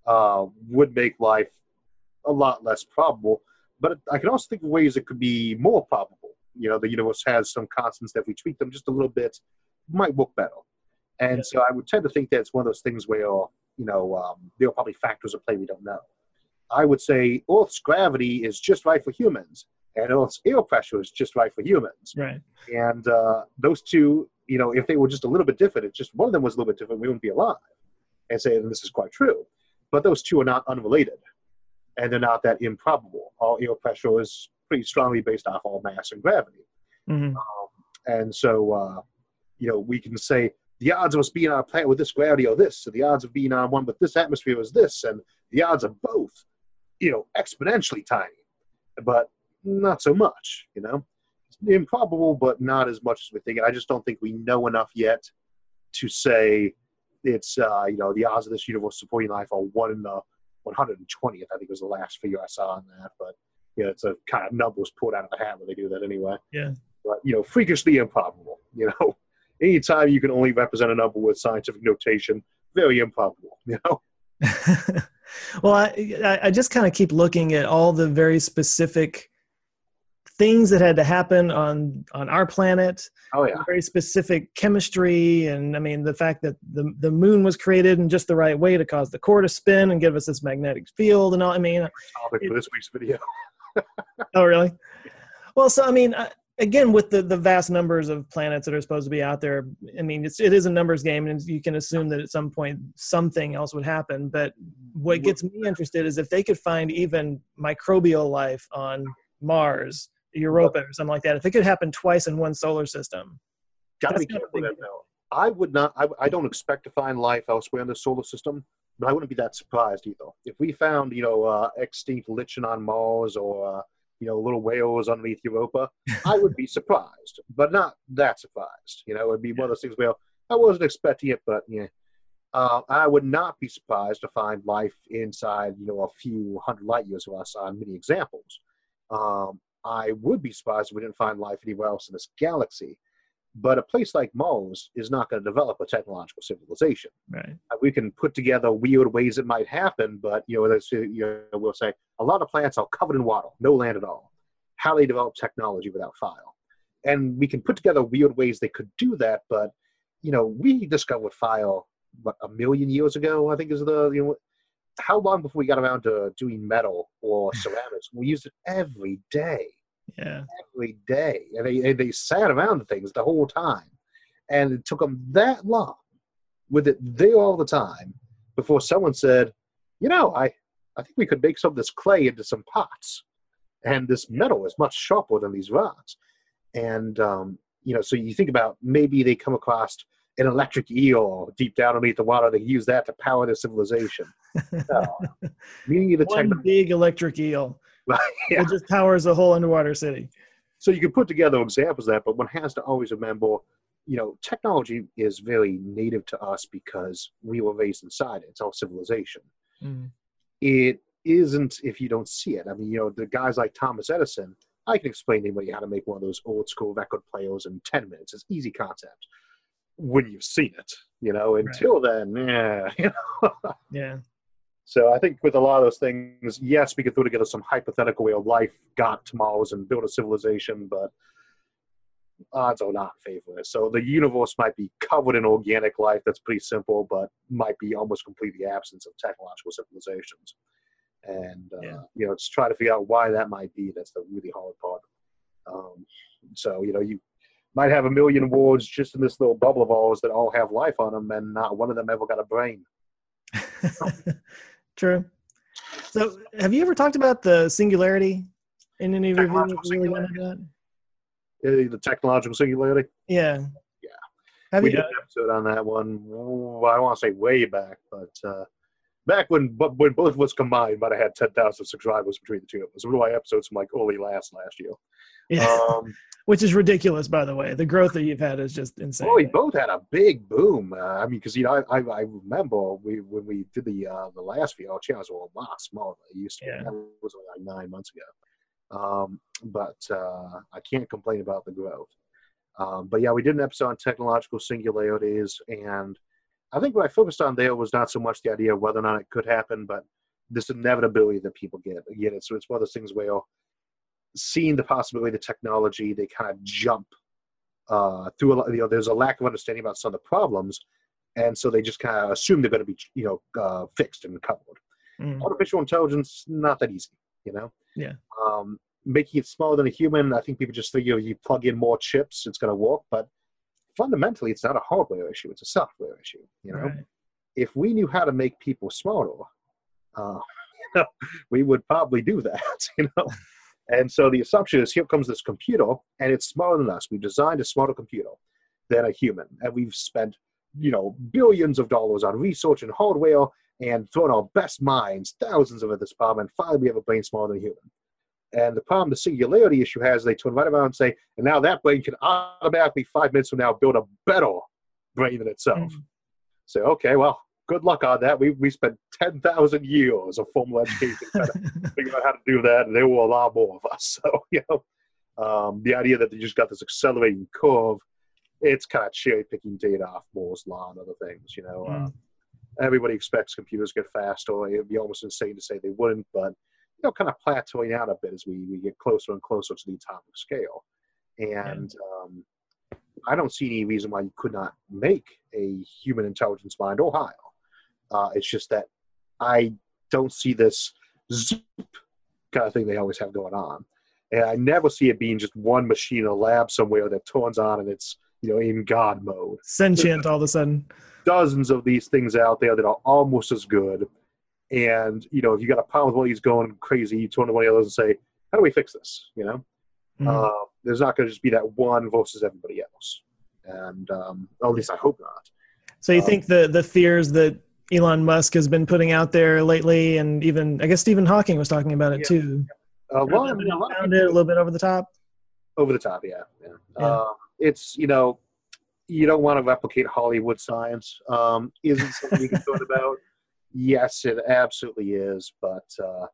uh, would make life a lot less probable. But I can also think of ways it could be more probable. You know, the universe has some constants that if we tweak them just a little bit, might work better. And so I would tend to think that it's one of those things where, you know, um, there are probably factors at play we don't know. I would say Earth's gravity is just right for humans, and Earth's air pressure is just right for humans. Right. And uh, those two, you know, if they were just a little bit different, it's just one of them was a little bit different, we wouldn't be alive. And say, and this is quite true. But those two are not unrelated, and they're not that improbable. All air pressure is pretty strongly based off all mass and gravity. Mm-hmm. Um, and so, uh, you know, we can say, the odds of us being on a planet with this gravity are this, and the odds of being on one with this atmosphere is this, and the odds of both, you know, exponentially tiny, but not so much, you know. It's improbable, but not as much as we think. And I just don't think we know enough yet to say it's, uh, you know, the odds of this universe supporting life are one in the 120th, I think was the last figure I saw on that. But, you know, it's a kind of numbers pulled out of the hat when they do that anyway. Yeah. But, you know, freakishly improbable, you know anytime you can only represent a number with scientific notation, very improbable, you know? *laughs* well, I, I just kind of keep looking at all the very specific things that had to happen on on our planet. Oh yeah, very specific chemistry, and I mean the fact that the the moon was created in just the right way to cause the core to spin and give us this magnetic field, and all. I mean, topic it, for this week's video. *laughs* oh really? Well, so I mean, again with the the vast numbers of planets that are supposed to be out there i mean it's it is a numbers game and you can assume that at some point something else would happen but what gets me interested is if they could find even microbial life on mars europa or something like that if it could happen twice in one solar system. Gotta be careful that though. I would not I, I don't expect to find life elsewhere in the solar system but i wouldn't be that surprised either. If we found you know uh, extinct lichen on mars or uh, you know, little whales underneath Europa, *laughs* I would be surprised, but not that surprised. You know, it would be one of those things where I wasn't expecting it, but yeah. Uh, I would not be surprised to find life inside, you know, a few hundred light years of us on many examples. Um, I would be surprised if we didn't find life anywhere else in this galaxy. But a place like Mars is not going to develop a technological civilization. Right. Uh, we can put together weird ways it might happen, but you know, you know, we'll say a lot of planets are covered in water, no land at all. How they develop technology without fire, and we can put together weird ways they could do that. But you know, we discovered fire what a million years ago. I think is the you know how long before we got around to doing metal or ceramics? we used it every day yeah. every day, and they and they sat around the things the whole time, and it took them that long with it there all the time before someone said, you know, I I think we could make some of this clay into some pots, and this metal is much sharper than these rods, and um, you know, so you think about maybe they come across an electric eel deep down underneath the water. They use that to power their civilization. *laughs* Meaning the one techn- big electric eel. *laughs* yeah. It just powers a whole underwater city. So you can put together examples of that, but one has to always remember, you know, technology is very native to us because we were raised inside it. It's our civilization. Mm. It isn't if you don't see it. I mean, you know, the guys like Thomas Edison, I can explain to anybody how to make one of those old school record players in 10 minutes. It's easy concept when you've seen it, you know, until right. then, yeah, *laughs* you know. yeah. So I think with a lot of those things, yes, we could throw together some hypothetical way of life got to Mars and build a civilization, but odds are not in favor. So the universe might be covered in organic life that's pretty simple, but might be almost completely absence of technological civilizations. And uh, Yeah. you know, just try to figure out why that might be. That's the really hard part. Um, so you know, you might have a million worlds just in this little bubble of ours that all have life on them, and not one of them ever got a brain. *laughs* True. So, have you ever talked about the singularity in any of your videos? Really went into that? The technological singularity. Yeah. Yeah. Have we you? did an episode on that one. I want to say way back, but uh, back when when both of us combined might have had ten thousand subscribers between the two of us. One of my episodes from like early last last year. Yeah. Um, *laughs* Which is ridiculous, by the way. The growth that you've had is just insane. well, we both had a big boom. Uh, I mean, because you know, I, I, I remember we when we did the uh, the last our channels were a lot smaller than it used to. be. Yeah. That was like nine months ago. Um, but uh, I can't complain about the growth. Um, but yeah, we did an episode on technological singularities, and I think what I focused on there was not so much the idea of whether or not it could happen, but this inevitability that people get. Again, it's it's one of those things where seeing the possibility of the technology, they kind of jump uh, through a lot. You know, there's a lack of understanding about some of the problems, and so they just kind of assume they're going to be, you know, uh, fixed and covered. Mm. Artificial intelligence, not that easy, you know. Yeah. Um, making it smaller than a human, I think people just think you know, you plug in more chips, it's going to work, but fundamentally, it's not a hardware issue; it's a software issue. You know, Right. if we knew how to make people smarter, uh, you *laughs* know, *laughs* we would probably do that. *laughs* You know. And so the assumption is here comes this computer, and it's smarter than us. We designed a smarter computer than a human, and we've spent, you know, billions of dollars on research and hardware, and thrown our best minds, thousands of it, at this problem, and finally we have a brain smarter than a human. And the problem the singularity issue has, they turn right around and say, and now that brain can automatically five minutes from now build a better brain than itself. Mm. So okay, well, good luck on that. We we spent ten thousand years of formal education trying to *laughs* figure out how to do that, and there were a lot more of us. *laughs* So you know, um, the idea that they just got this accelerating curve, it's kind of cherry picking data off Moore's law and other things. You know, uh, Mm. everybody expects computers to get faster. It'd be almost insane to say they wouldn't, but you know, kind of plateauing out a bit as we, we get closer and closer to the atomic scale. And um, I don't see any reason why you could not make a human intelligence mind or higher. Uh, it's just that I don't see this zoop kind of thing they always have going on. And I never see it being just one machine in a lab somewhere that turns on and it's, you know, in God mode Sentient all of a sudden. dozens of these things out there that are almost as good. And you know, if you got a problem with one of these going crazy, you turn to one of the others and say, "How do we fix this?" You know, Mm. uh, there's not going to just be that one versus everybody else. And um, at least I hope not. So you um, think the the fears that Elon Musk has been putting out there lately, and even I guess Stephen Hawking was talking about it Yeah. too. A lot, Are a lot of Found it a little bit over the top. over the top, yeah. yeah. Yeah. Uh, it's you know, you don't want to replicate Hollywood science. Um, is it something you can talk *laughs* about? Yes, it absolutely is. But uh,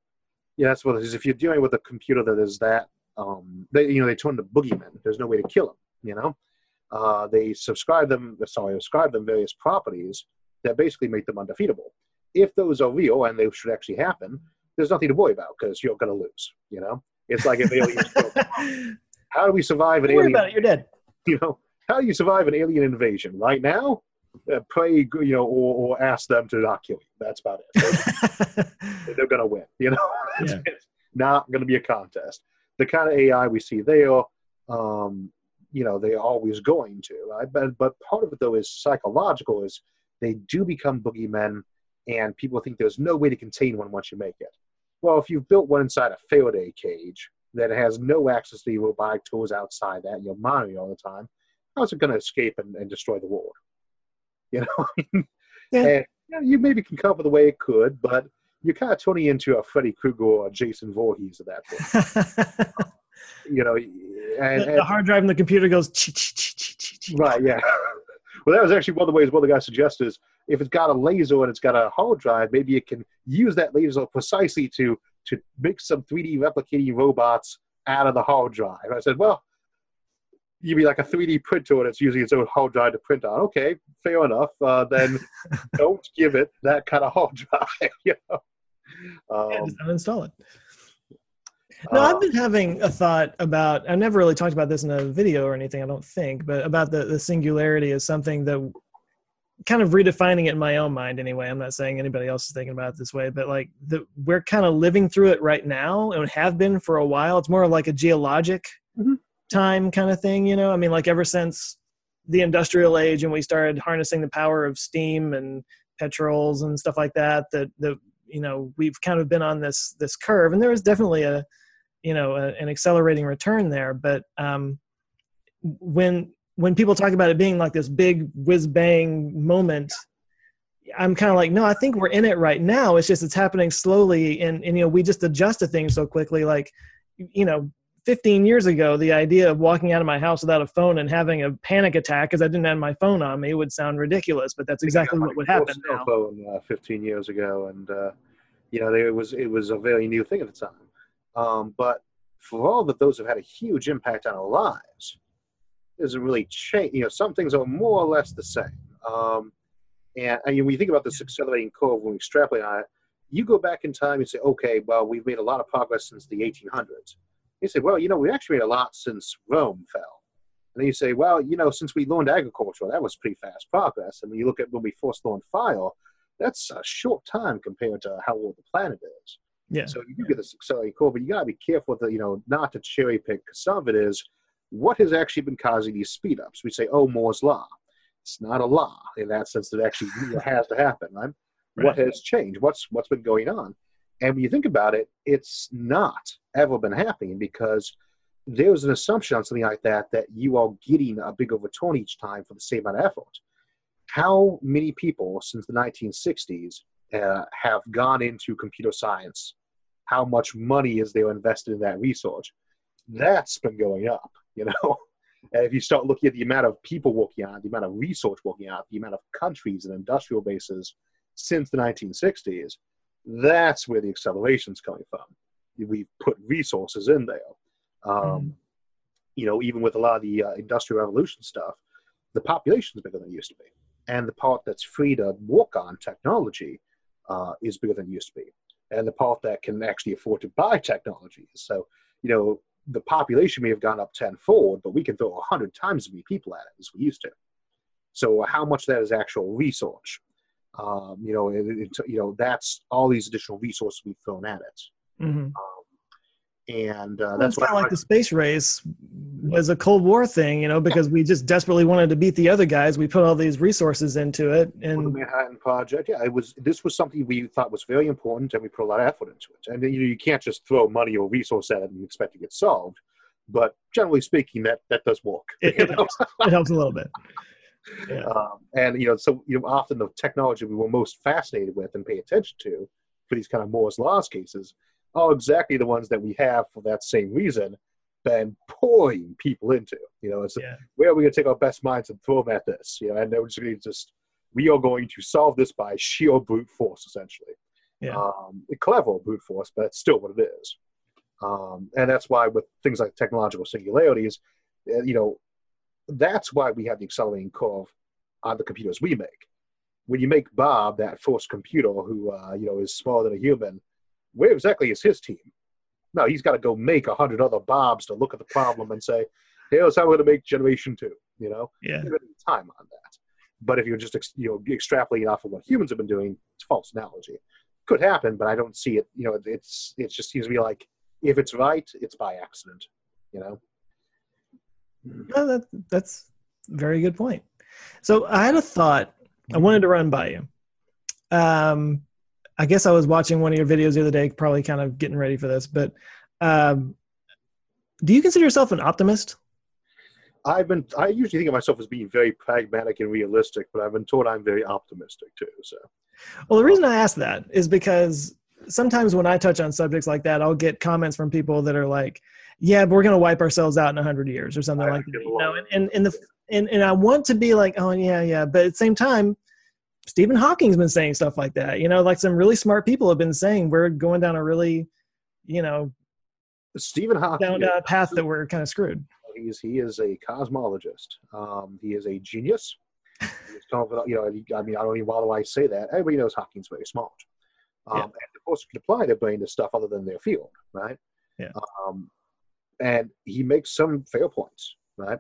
yeah, that's what it is. If you're dealing with a computer that is that, um, they you know they turn to boogeymen. There's no way to kill them. You know, uh, they subscribe them. Sorry, ascribe them various properties that basically make them undefeatable. If those are real and they should actually happen, there's nothing to worry about because you're going to lose. You know, it's like if aliens. *laughs* How do we survive an worry alien? about it. You're dead. *laughs* You know, how do you survive an alien invasion? Right now, uh, pray, you know, or, or ask them to not kill you. That's about it. They're, *laughs* they're going to win. You know, *laughs* it's, Yeah. it's not going to be a contest. The kind of AI we see there, um, you know, they're always going to. Right? But but part of it though is psychological. Is they do become boogeymen, and people think there's no way to contain one once you make it. Well, if you've built one inside a Faraday cage that has no access to the robotic tools outside that, and you're monitoring all the time, how's it going to escape and, and destroy the world? You know, *laughs* Yeah. and you, know, you maybe can come up with a way it could, but you're kind of turning into a Freddy Krueger or Jason Voorhees at that point. *laughs* You know, and, the, and the hard drive in the computer goes. Right, yeah. *laughs* Well, that was actually one of the ways one of the guys suggested is if it's got a laser and it's got a hard drive, maybe it can use that laser precisely to to make some 3D replicating robots out of the hard drive. I said, well, you'd be like a 3D printer and it's using its own hard drive to print on. Okay, fair enough. Uh, then *laughs* don't give it that kind of hard drive. *laughs* You know? um, yeah, just uninstall it. No, I've uh, been having a thought about. I never really talked about this in a video or anything. I don't think, but about the the singularity is something that kind of redefining it in my own mind anyway i'm not saying anybody else is thinking about it this way but like the, we're kind of living through it right now and have been for a while it's more like a geologic mm-hmm. Time kind of thing you know? I mean like ever since the industrial age and we started harnessing the power of steam and petrols and stuff like that that the you know we've kind of been on this this curve. And there is definitely a you know a, an accelerating return there. But um when when people talk about it being like this big whiz bang moment i'm kind of like no i think we're in it right now. It's just it's happening slowly and, and you know we just adjust to things so quickly. Like you know 15 years ago the idea of walking out of my house without a phone and having a panic attack because i didn't have my phone on me would sound ridiculous but that's exactly what would happen now. phone uh, 15 years ago and uh, you know it was it was a very new thing at the time um, but for all that those have had a huge impact on our lives doesn't really change. You know, some things are more or less the same. Um, and, and when you think about this accelerating curve, when we extrapolate on it, you go back in time and say, okay, well, we've made a lot of progress since the 1800s. You say, well, you know, we actually made a lot since Rome fell. And then you say, well, you know, since we learned agriculture, that was pretty fast progress. And when you look at when we first learned fire, that's a short time compared to how old the planet is. Yeah. So you do get this accelerating curve, but you got to be careful that, you know, not to cherry pick. Some of it is what has actually been causing these speed ups? We say, oh, Moore's law. It's not a law in that sense that actually has to happen, right? right? What has changed? What's what's been going on? And when you think about it, it's not ever been happening because there was an assumption on something like that that you are getting a bigger return each time for the same amount of effort. How many people since the 1960s uh, have gone into computer science? How much money is there invested in that research? That's been going up you know *laughs* if you start looking at the amount of people working on the amount of research working on the amount of countries and industrial bases since the 1960s, that's where the acceleration is coming from. We've put resources in there. Um, mm. You know, even with a lot of the uh, industrial revolution stuff, the population is bigger than it used to be. And the part that's free to work on technology uh, is bigger than it used to be. And the part that can actually afford to buy technology. So, you know, the population may have gone up tenfold, but we can throw a hundred times as many people at it as we used to. So how much that is actual resource? Um, you know, it, it, you know that's all these additional resources we've thrown at it. Mm-hmm. Um, and uh, that's kind of like the space race was a Cold War thing, you know, because we just desperately wanted to beat the other guys. We put all these resources into it, and well, the Manhattan Project, yeah, it was. This was something we thought was very important, and we put a lot of effort into it. And you know, you can't just throw money or resource at it and expect to get solved. But generally speaking, that that does work. It, it, helps, it helps, a little bit. Yeah. *laughs* Um, and you know, so you know, often the technology we were most fascinated with and pay attention to for these kind of Moore's laws cases are exactly the ones that we have for that same reason been pouring people into. You know, it's yeah. where are we going to take our best minds and throw them at this? You know, and they're just going to just we are going to solve this by sheer brute force, essentially. Yeah. Um, clever brute force, but it's still what it is. Um, and that's why with things like technological singularities, uh, you know, that's why we have the accelerating curve on the computers we make. When you make Bob that first computer who uh, you know is smaller than a human, where exactly is his team? No, he's got to go make a hundred other Bobs to look at the problem and say, "Here's how we're going to make generation two. You know, yeah, time on that. But if you're just you know extrapolating off of what humans have been doing, it's false analogy. Could happen, but I don't see it. You know, it's it just seems to be like if it's right, it's by accident. You know. No, that that's a very good point. So I had a thought I wanted to run by you. Um, I guess I was watching one of your videos the other day, probably kind of getting ready for this. But um, do you consider yourself an optimist? I've been. I usually think of myself as being very pragmatic and realistic, but I've been told I'm very optimistic too. So, well, the reason I ask that is because sometimes when I touch on subjects like that, I'll get comments from people that are like, "Yeah, but we're going to wipe ourselves out in hundred years or something I like that." You know, and, and and the and and I want to be like, "Oh yeah, yeah," but at the same time, Stephen Hawking's been saying stuff like that. You know, like some really smart people have been saying we're going down a really, you know, Stephen Hawking down a path that we're kind of screwed. he's he is a cosmologist. Um, he is a genius. He's confident, you know, I mean, I don't even why do I say that. Everybody knows Hawking's very smart. Um, Yeah. And of course, you can apply their brain to stuff other than their field, right? Yeah. Um, and he makes some fair points, right?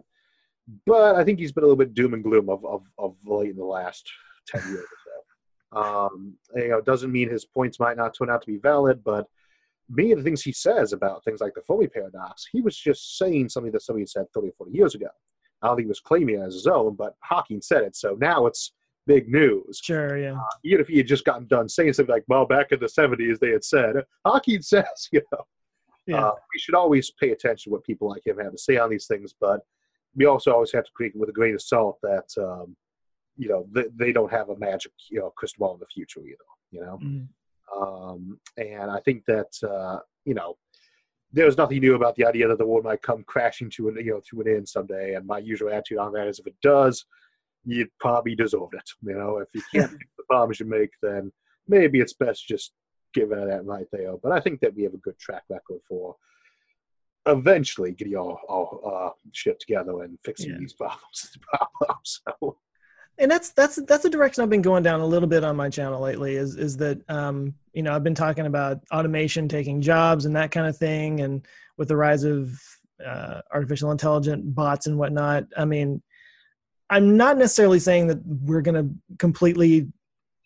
But I think he's been a little bit doom and gloom of of, of late in the last ten years or so. Um, you know, it doesn't mean his points might not turn out to be valid, but many of the things he says about things like the Fermi paradox, he was just saying something that somebody had said 30 or 40 years ago. I don't think he was claiming it as his own, but Hawking said it, so now it's big news. Sure, yeah. Even if he had just gotten done saying something like, well, back in the 70s they had said, Hawking *laughs* says, you know, Yeah. uh, we should always pay attention to what people like him have to say on these things, but we also always have to treat it with a grain of salt that, um, you know, they, they don't have a magic, you know, crystal ball in the future either, you know? Mhm. Um, and I think that uh, you know there's nothing new about the idea that the world might come crashing to an you know to an end someday. And my usual attitude on that is, if it does, you probably deserved it. You know, if you *laughs* can't fix the problems you make, then maybe it's best just giving it that right there. But I think that we have a good track record for eventually getting all all uh, shit together and fixing Yeah. these problems. *laughs* problems. So, and that's that's that's the direction I've been going down a little bit on my channel lately. Is is that um, you know I've been talking about automation taking jobs and that kind of thing, and with the rise of uh, artificial intelligent bots and whatnot. I mean, I'm not necessarily saying that we're going to completely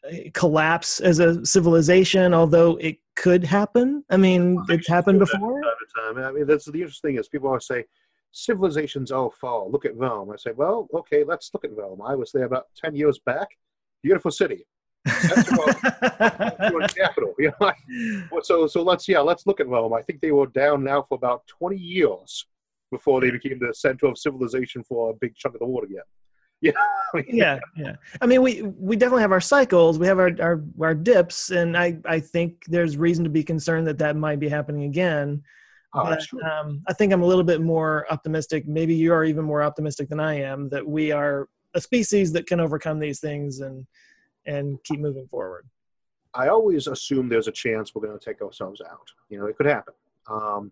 uh, collapse as a civilization, although it could happen. I mean, it's happened before. time time. I mean, that's the interesting thing is people always say civilizations all fall. Look at Rome. I say, well, okay, let's look at Rome. I was there about ten years back. Beautiful city, *laughs* capital. You know, *laughs* so so let's yeah, let's look at Rome. I think they were down now for about twenty years before they became the center of civilization for a big chunk of the world again. *laughs* You know, I mean, yeah yeah i mean we we definitely have our cycles we have our our, our dips and i i think there's reason to be concerned that that might be happening again oh, but true. um, i think i'm a little bit more optimistic maybe you are even more optimistic than i am that we are a species that can overcome these things and and keep moving forward I always assume there's a chance we're going to take ourselves out. You know, it could happen. Um,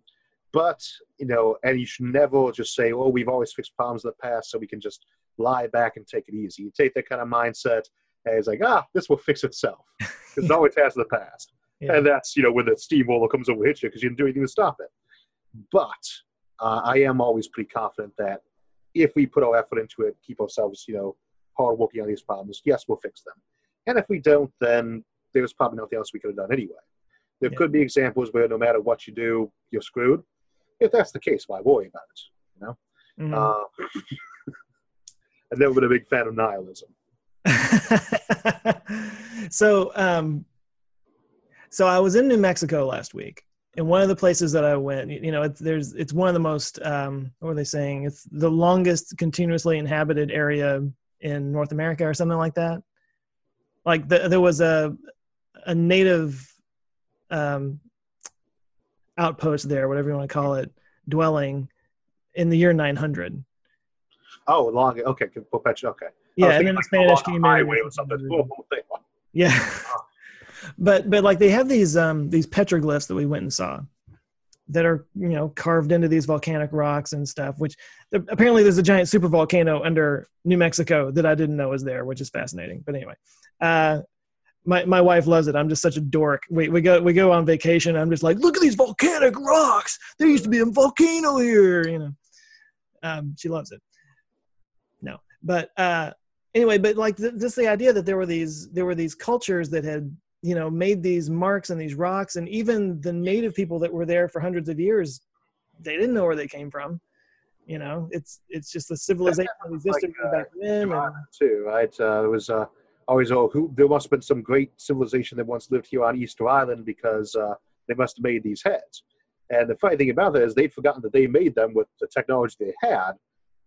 but you know, and you should never just say, "Oh, we've always fixed problems in the past, so we can just lie back and take it easy." You take that kind of mindset, and it's like, "Ah, this will fix itself," *laughs* because it always has in the past. Yeah. And that's you know when the steamroller comes over hits you because you didn't do anything to stop it. But uh, I am always pretty confident that if we put our effort into it, keep ourselves you know hard working on these problems, yes, we'll fix them. And if we don't, then there's probably nothing else we could have done anyway. There Yeah. could be examples where no matter what you do, you're screwed. If that's the case, why worry about it? Mhm. Uh, *laughs* I've never been a big fan of nihilism. *laughs* so um so i was in new mexico last week and one of the places that i went you know it's there's it's one of the most um what were they saying it's the longest continuously inhabited area in north america or something like that like the, there was a a native um outpost there whatever you want to call it dwelling in the year 900 Oh, long. Okay, perpetual. Okay. Yeah and then the spanish came in highway or something. *laughs* Yeah. But but like they have these um these petroglyphs that we went and saw that are you know carved into these volcanic rocks and stuff which apparently there's a giant super volcano under New Mexico that I didn't know was there which is fascinating but anyway uh my, my wife loves it. I'm just such a dork. We, we go we go on vacation. I'm just like, look at these volcanic rocks. There used to be a volcano here. You know, um, she loves it. No, but uh, anyway, but like th- just the idea that there were these there were these cultures that had you know made these marks and these rocks, and even the native people that were there for hundreds of years, they didn't know where they came from. You know, it's it's just the civilization that existed Like, back then. and- too, right? Uh, it was uh, always oh, who there must have been some great civilization that once lived here on Easter Island because uh, they must have made these heads. And the funny thing about that is they'd forgotten that they made them with the technology they had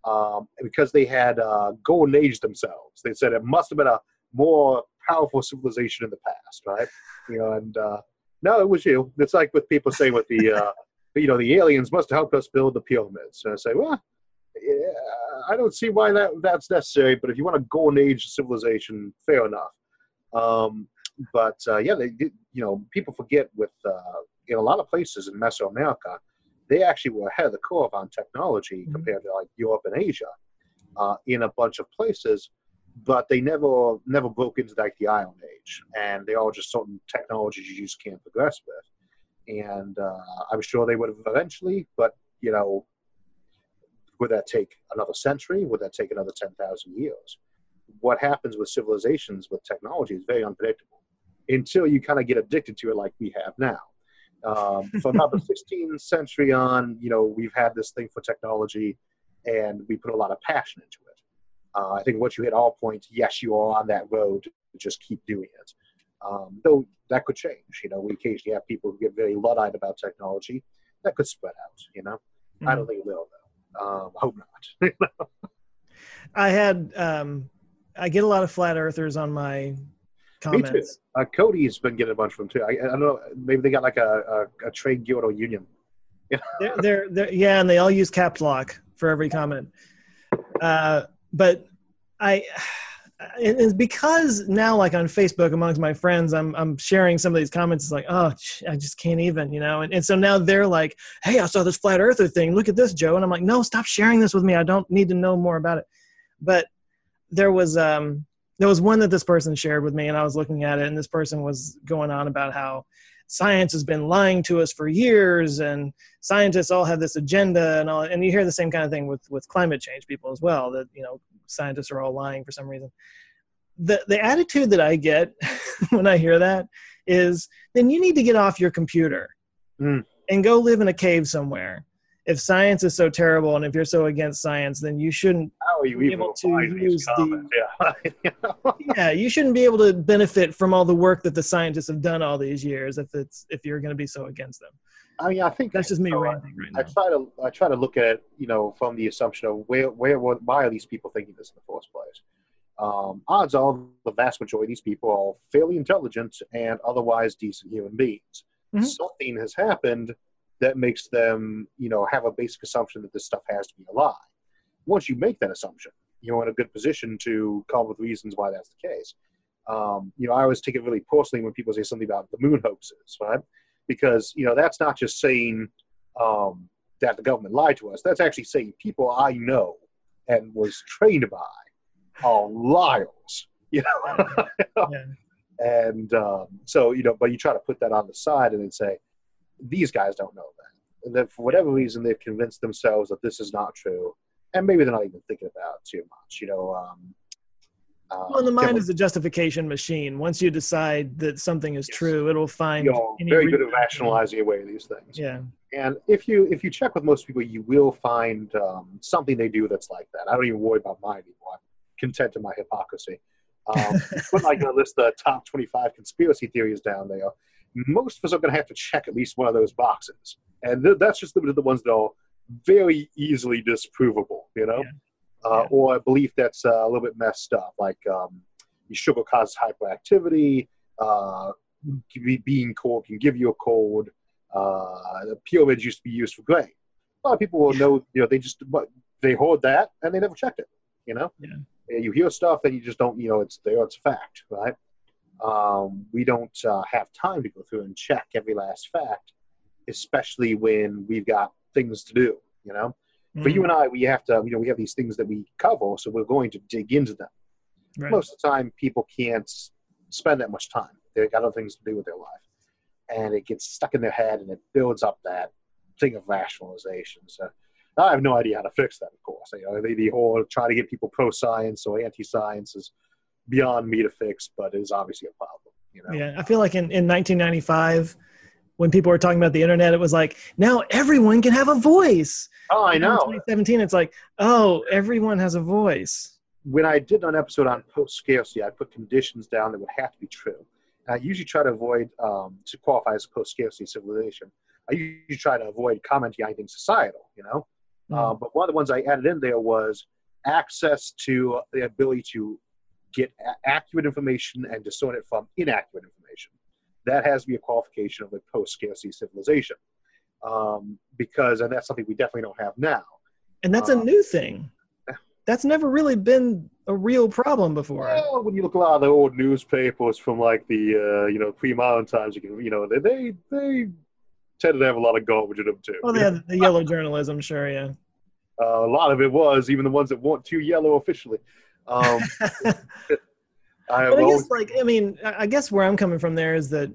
um, because they had uh, golden age themselves. They said it must have been a more powerful civilization in the past, right? You know, and uh, no, it was you. It's like with people saying with the, uh, you know, the aliens must have helped us build the pyramids. And I say, well, yeah, I don't see why that that's necessary. But if you want a golden age civilization, fair enough. Um, but uh, yeah, they did, you know people forget with uh, in a lot of places in Mesoamerica, they actually were ahead of the curve on technology Mhm. compared to like Europe and Asia uh, in a bunch of places, but they never never broke into like the Iron Age, and they all just certain technologies you just can't progress with. And uh, I'm sure they would have eventually, but you know, would that take another century? Would that take another ten thousand years? What happens with civilizations with technology is very unpredictable until you kind of get addicted to it, like we have now. Um, from about the *laughs* 16th century on, you know, we've had this thing for technology, and we put a lot of passion into it. Uh, I think once you hit all points, yes, you are on that road to just keep doing it. Um, though that could change. You know, we occasionally have people who get very luddite about technology. That could spread out. You know, I don't think it will though. Um, I hope not. *laughs* I had um, I get a lot of flat earthers on my comments. uh, Cody's been getting a bunch of them too. I, I don't know. Maybe they got like a, a, a trade guild or union. *laughs* They're, they're, they're yeah, and they all use caps lock for every comment. Uh, but I, it's because now, like on Facebook amongst my friends, I'm I'm sharing some of these comments. It's like, oh, I just can't even, you know. And, and so now they're like, hey, I saw this flat earther thing. Look at this, Joe. And I'm like, no, stop sharing this with me. I don't need to know more about it. But there was um there was one that this person shared with me, and I was looking at it, and this person was going on about how science has been lying to us for years and scientists all have this agenda and all and you hear the same kind of thing with with climate change people as well that you know scientists are all lying for some reason the the attitude that i get *laughs* when i hear that is then you need to get off your computer Mm. and go live in a cave somewhere if science is so terrible and if you're so against science then you shouldn't How are you Be able to use the- Yeah. You *laughs* yeah you shouldn't be able to benefit from all the work that the scientists have done all these years if it's if you're going to be so against them I mean, I think that's just me so, ranting right now. I try to I try to look at you know, from the assumption of where where what, why are these people thinking this in the first place? Um, odds are the vast majority of these people are fairly intelligent and otherwise decent human beings. Mhm. Something has happened that makes them, you know, have a basic assumption that this stuff has to be a lie. Once you make that assumption, you're in a good position to come up with reasons why that's the case. Um, you know, I always take it really personally when people say something about the moon hoaxes, right? Because you know that's not just saying um, that the government lied to us. That's actually saying people I know and was trained by are liars. *laughs* You know, yeah. and um, so you know, but you try to put that on the side and then say these guys don't know that, and that for whatever reason they've convinced themselves that this is not true, and maybe they're not even thinking about it too much. You know. Um, uh, Well, the mind is a justification machine. Once you decide that something is Yes. true, it'll find you're any very good at rationalizing away these things. Yeah, And if you if you check with most people, you will find um, something they do that's like that. I don't even worry about mine anymore. I'm content in my hypocrisy. Um, *laughs* put like a list the top 25 conspiracy theories down there. Most of us are going to have to check at least one of those boxes, and th- that's just limited to the ones that are very easily disprovable. You know, Uh, Yeah. or a belief that's uh, a little bit messed up, like um, sugar causes hyperactivity. Uh, be- being cold can give you a cold. Uh, the pyramids used to be used for grain. A lot of people will know, you know, they just but they hold that and they never checked it. You know, Yeah. You hear stuff and you just don't, you know, it's there, it's a fact, right? Um, we don't uh, have time to go through and check every last fact, especially when we've got things to do. You know, for Mm, you and I, we have to, you know, we have these things that we cover, so we're going to dig into them. Right. most of the time people can't spend that much time. They've got other things to do with their life. And it gets stuck in their head and it builds up that thing of rationalization. So i have no idea how to fix that of course. You know the, the whole try to get people pro-science or anti-science is beyond me to fix but is obviously a problem you know Yeah, I feel like in, in 1995, when people were talking about the internet, it was like now everyone can have a voice. oh i Now in know 2017, it's like oh, everyone has a voice. when I did an episode on post scarcity, I put conditions down that would have to be true. And I usually try to avoid um, to qualify as a post scarcity civilization. I usually try to avoid commenting on anything societal, you know. Uh, but one of the ones I added in there was access to the ability to get a- accurate information and discern it from inaccurate information. That has to be a qualification of a post scarcity civilization. Um, because, and that's something we definitely don't have now. and that's a uh, new thing. That's never really been a real problem before. Well, when you look at a lot of the old newspapers from like the uh, you know pre-modern times, you can you know they they, they tended to have a lot of garbage in them too. Well, they have the yellow journalism, sure, yeah. Uh, *laughs* a lot of it was even the ones that weren't too yellow officially. Um, *laughs* I, but I guess, like, I mean, I guess where I'm coming from there is that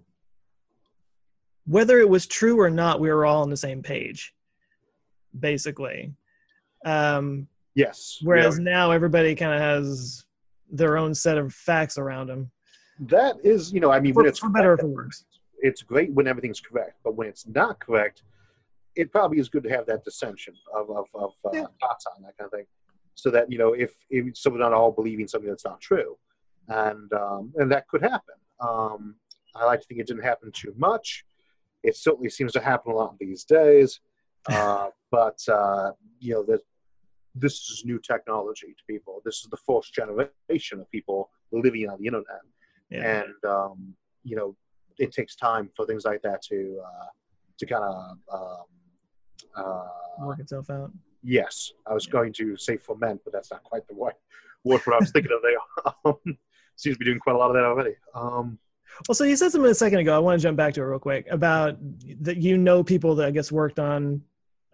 whether it was true or not, we were all on the same page, basically. Um, yes. Whereas now everybody kind of has their own set of facts around them. That is, you know, I mean, for, when it's for better or for worse. It's great when everything's correct, but when it's not correct, it probably is good to have that dissension of of, of uh, yeah. thoughts on that kind of thing, so that you know if, if so we're not all believing something that's not true, and um, and that could happen. Um, I like to think it didn't happen too much. It certainly seems to happen a lot these days, *laughs* uh, but uh, you know that this is new technology to people. This is the first generation of people living on the internet, yeah. and um, you know it takes time for things like that to uh, to kind of um, uh, work itself out. Yes, I was yeah. going to say foment, but that's not quite the right word *laughs* what I was thinking of there. *laughs* Um, seems to be doing quite a lot of that already. Um, well, so you said something a second ago. I want to jump back to it real quick about that. You know, people that I guess worked on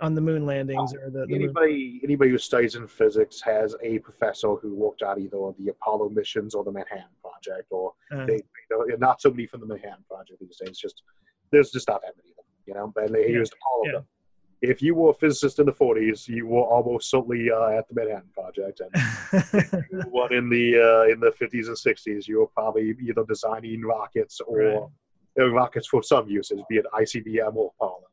on the moon landings or the, the anybody moon. anybody who studies in physics has a professor who worked on either the Apollo missions or the Manhattan Project, or uh, they, you know, not somebody from the Manhattan Project these days. Just there's just not that many of them, you know. And they yeah. used all of yeah. them if you were a physicist in the 40s, you were almost certainly uh, at the Manhattan Project, and one in the uh, in the 50s and 60s, you were probably either designing rockets or right. uh, rockets for some uses, be it ICBM or Apollo.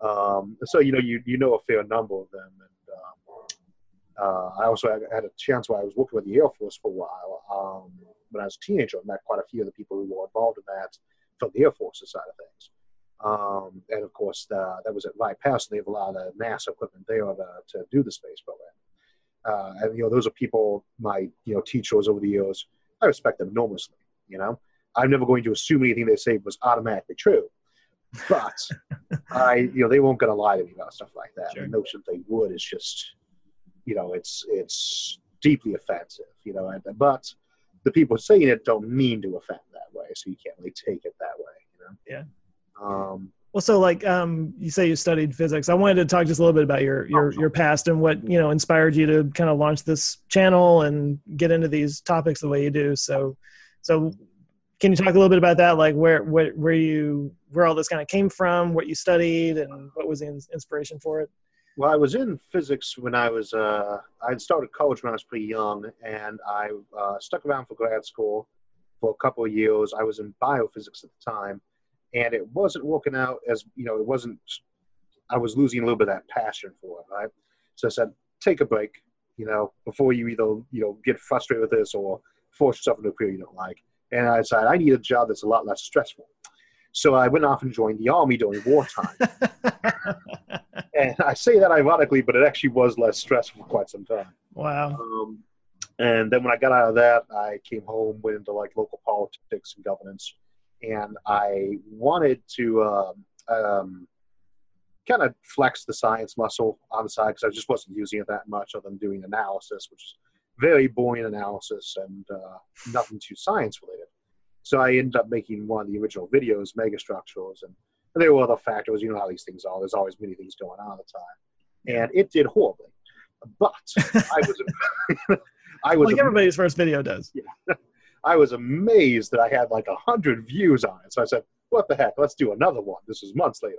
Um, so you know you you know a fair number of them, and um, uh, I also had, had, a chance where I was working with the Air Force for a while um, when I was a teenager. I met quite a few of the people who were involved in that from the Air Force side of things. Um, and of course, the, that was at Wright-Patt, and they have a lot of NASA equipment there to, to do the space program. Uh, and you know, those are people, my you know teachers over the years. I respect them enormously. You know, I'm never going to assume anything they say was automatically true, but *laughs* I, you know, they won't going to lie to me about stuff like that. Sure. The notion they would is just, you know, it's it's deeply offensive. You know, and, but the people saying it don't mean to offend that way, so you can't really take it that way. You know. Yeah. Um, well, so like um, you say you studied physics. I wanted to talk just a little bit about your your your past and what you know inspired you to kind of launch this channel and get into these topics the way you do. So, so can you talk a little bit about that? Like where where where you where all this kind of came from, what you studied, and what was the inspiration for it? Well, I was in physics when I was uh, I had started college when I was pretty young, and I uh, stuck around for grad school for a couple of years. I was in biophysics at the time and it wasn't working out as you know it wasn't i was losing a little bit of that passion for it right? So i said take a break you know before you either you know get frustrated with this or force yourself into a career you don't like. And i decided i need a job that's a lot less stressful. So i went off and joined the army during wartime. *laughs* And i say that ironically but it actually was less stressful for quite some time. Wow. Um, and then when i got out of that i came home went into like local politics and governance and I wanted to um, um, kind of flex the science muscle on the side because I just wasn't using it that much other than doing analysis, which is very boring analysis and uh, nothing too science related. So I ended up making one of the original videos, megastructures, and, and there were other factors. You know how these things are. There's always many things going on at the time, and it did horribly. But I was, *laughs* *laughs* I was like everybody's first video does. Yeah. I was amazed that I had like a hundred views on it. So I said, "What the heck? Let's do another one." This was months later,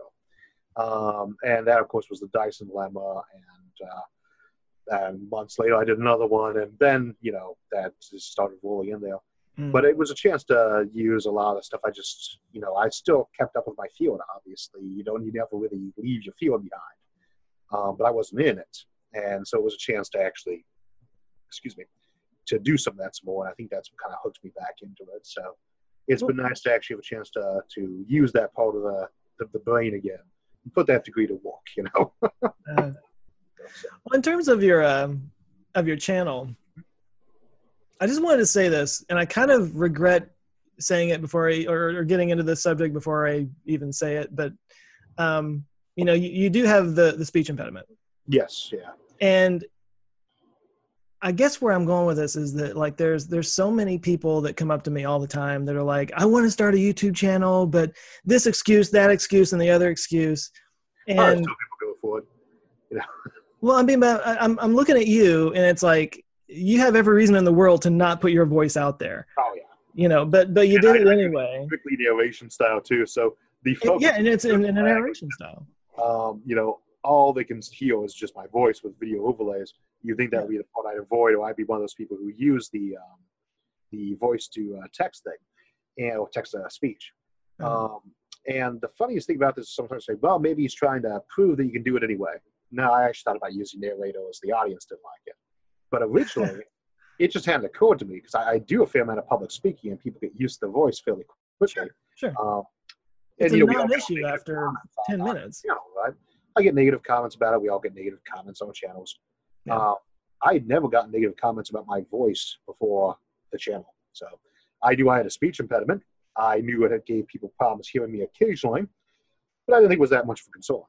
um, and that, of course, was the Dyson Dilemma. And, uh, and months later, I did another one, and then you know that just started rolling in there. Mm. But it was a chance to use a lot of stuff. I just, you know, I still kept up with my field. Obviously, you don't, you never really leave your field behind. Um, but I wasn't in it, and so it was a chance to actually, excuse me, to do some of that some more. And I think that's what kind of hooked me back into it. So it's been nice to actually have a chance to to use that part of the the, the brain again and put that degree to work. You know. uh, *laughs* well, in terms of your um, of your channel, I just wanted to say this, and I kind of regret saying it before I or, or getting into this subject before I even say it, but um, you know, you, you do have the the speech impediment. Yes. Yeah. And I guess where I'm going with this is that like there's there's so many people that come up to me all the time that are like, I want to start a YouTube channel, but this excuse, that excuse, and the other excuse. And people it. You know. *laughs* Well, I mean, I'm I'm looking at you, and it's like you have every reason in the world to not put your voice out there. Oh yeah. You know, but but you Yeah, did it I- I- anyway. Strictly narration style too. So the focus, Yeah, and it's in, in a narration style. um, you know, all they can hear is just my voice with video overlays. You think that would be the part I'd avoid, or I'd be one of those people who use the um, the voice to uh, text thing, and or text to speech. Uh-huh. Um, and the funniest thing about this is sometimes I say, well, maybe he's trying to prove that you can do it anyway. No, I actually thought about using narrator as the audience didn't like it. But originally, *laughs* it just hadn't occurred to me because I, I do a fair amount of public speaking and people get used to the voice fairly quickly. Sure. Um, It's and, a non-issue after comments on 10 it, minutes. You know, right? I get negative comments about it. We all get negative comments on channels. Yeah. Uh, I had never gotten negative comments about my voice before the channel. So I knew I had a speech impediment. I knew it gave people problems hearing me occasionally, but I didn't think it was that much of a concern.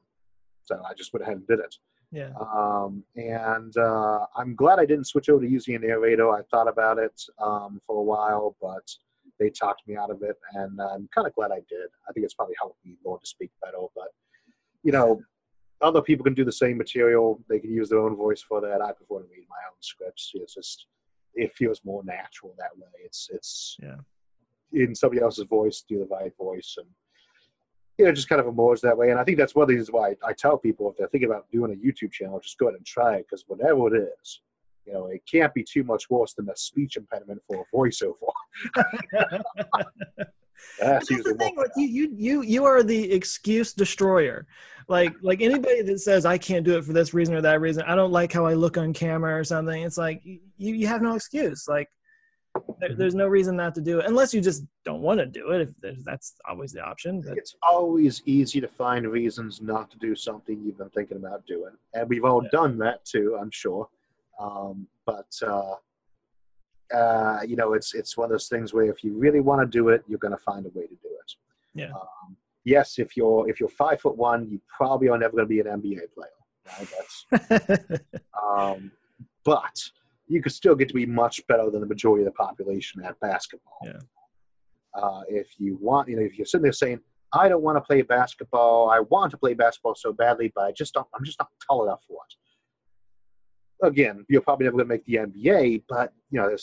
So I just went ahead and did it. Yeah. Um, and uh, I'm glad I didn't switch over to using a narrator. I thought about it um, for a while, but they talked me out of it, and I'm kind of glad I did. I think it's probably helped me learn to speak better. But you know, other people can do the same material. They can use their own voice for that. I prefer to read my own scripts. It's just it feels more natural that way. It's it's Yeah. in somebody else's voice, do the right voice, and you know, just kind of emerge that way. And I think that's one of the reasons why I tell people if they're thinking about doing a YouTube channel, just go ahead and try it because whatever it is, you know, it can't be too much worse than a speech impediment for a voiceover. *laughs* *laughs* That's the thing with you you you you are the excuse destroyer. Like like anybody that says i can't do it for this reason or that reason. I don't like how i look on camera or something it's like you you have no excuse. Like there, there's no reason not to do it unless you just don't want to do it if that's always the option but It's always easy to find reasons not to do something you've been thinking about doing, and we've all Yeah. done that too, I'm sure. Um, but uh, uh, you know, it's it's one of those things where if you really want to do it, you're going to find a way to do it. Yeah. Um, yes, if you're if you're five foot one, you probably are never going to be an NBA player. Right? *laughs* Um, but you could still get to be much better than the majority of the population at basketball. Yeah. Uh, if you want, you know, if you're sitting there saying, "I don't want to play basketball. I want to play basketball so badly, but I just don't. I'm just not tall enough for it." Again, you're probably never going to make the NBA, but you know,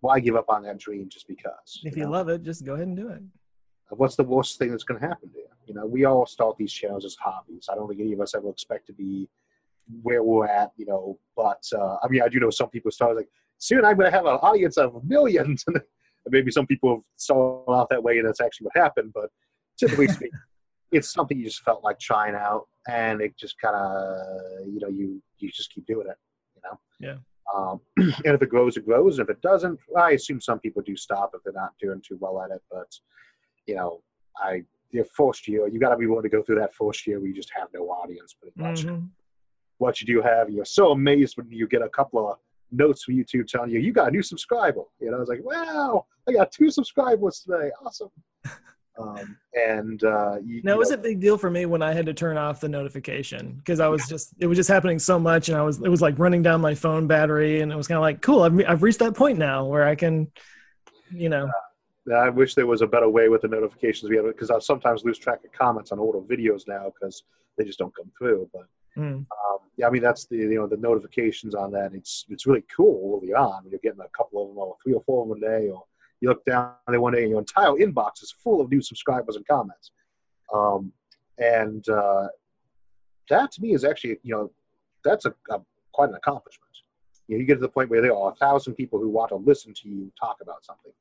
why give up on that dream just because? if you you know? love it just go ahead and do it what's the worst thing that's going to happen to you? You know, we all start these channels as hobbies. I don't think any of us ever expect to be where we're at, you know, but uh, I mean, I do know some people start like, soon I'm going to have an audience of millions. *laughs* and maybe some people have started off that way and that's actually what happened, but typically *laughs* speaking, it's something you just felt like trying out and it just kind of, you know, you, you just keep doing it, you know? Yeah. Um, *clears throat* and if it grows, it grows. And If it doesn't, I assume some people do stop if they're not doing too well at it, but you know, I your first year, you got to be willing to go through that first year where you just have no audience, pretty much. Mhm. What you do have, you're so amazed when you get a couple of notes from YouTube telling you you got a new subscriber. You know, I was like, wow, I got two subscribers today, awesome. *laughs* um, and uh, you, No, you it was know, a big deal for me when I had to turn off the notification because I was just it was just happening so much, and I was it was like running down my phone battery, and it was kind of like cool. I've I've reached that point now where I can, you know, I wish there was a better way with the notifications we have because I sometimes lose track of comments on older videos now because they just don't come through. But mm, um, yeah, I mean that's the you know the notifications on that. It's it's really cool early on you're getting a couple of them, or three or four of them a day, or you look down there one day and your entire inbox is full of new subscribers and comments. Um, and uh, that to me is actually you know that's a, a quite an accomplishment. You, know, you get to the point where there are a thousand people who want to listen to you talk about something.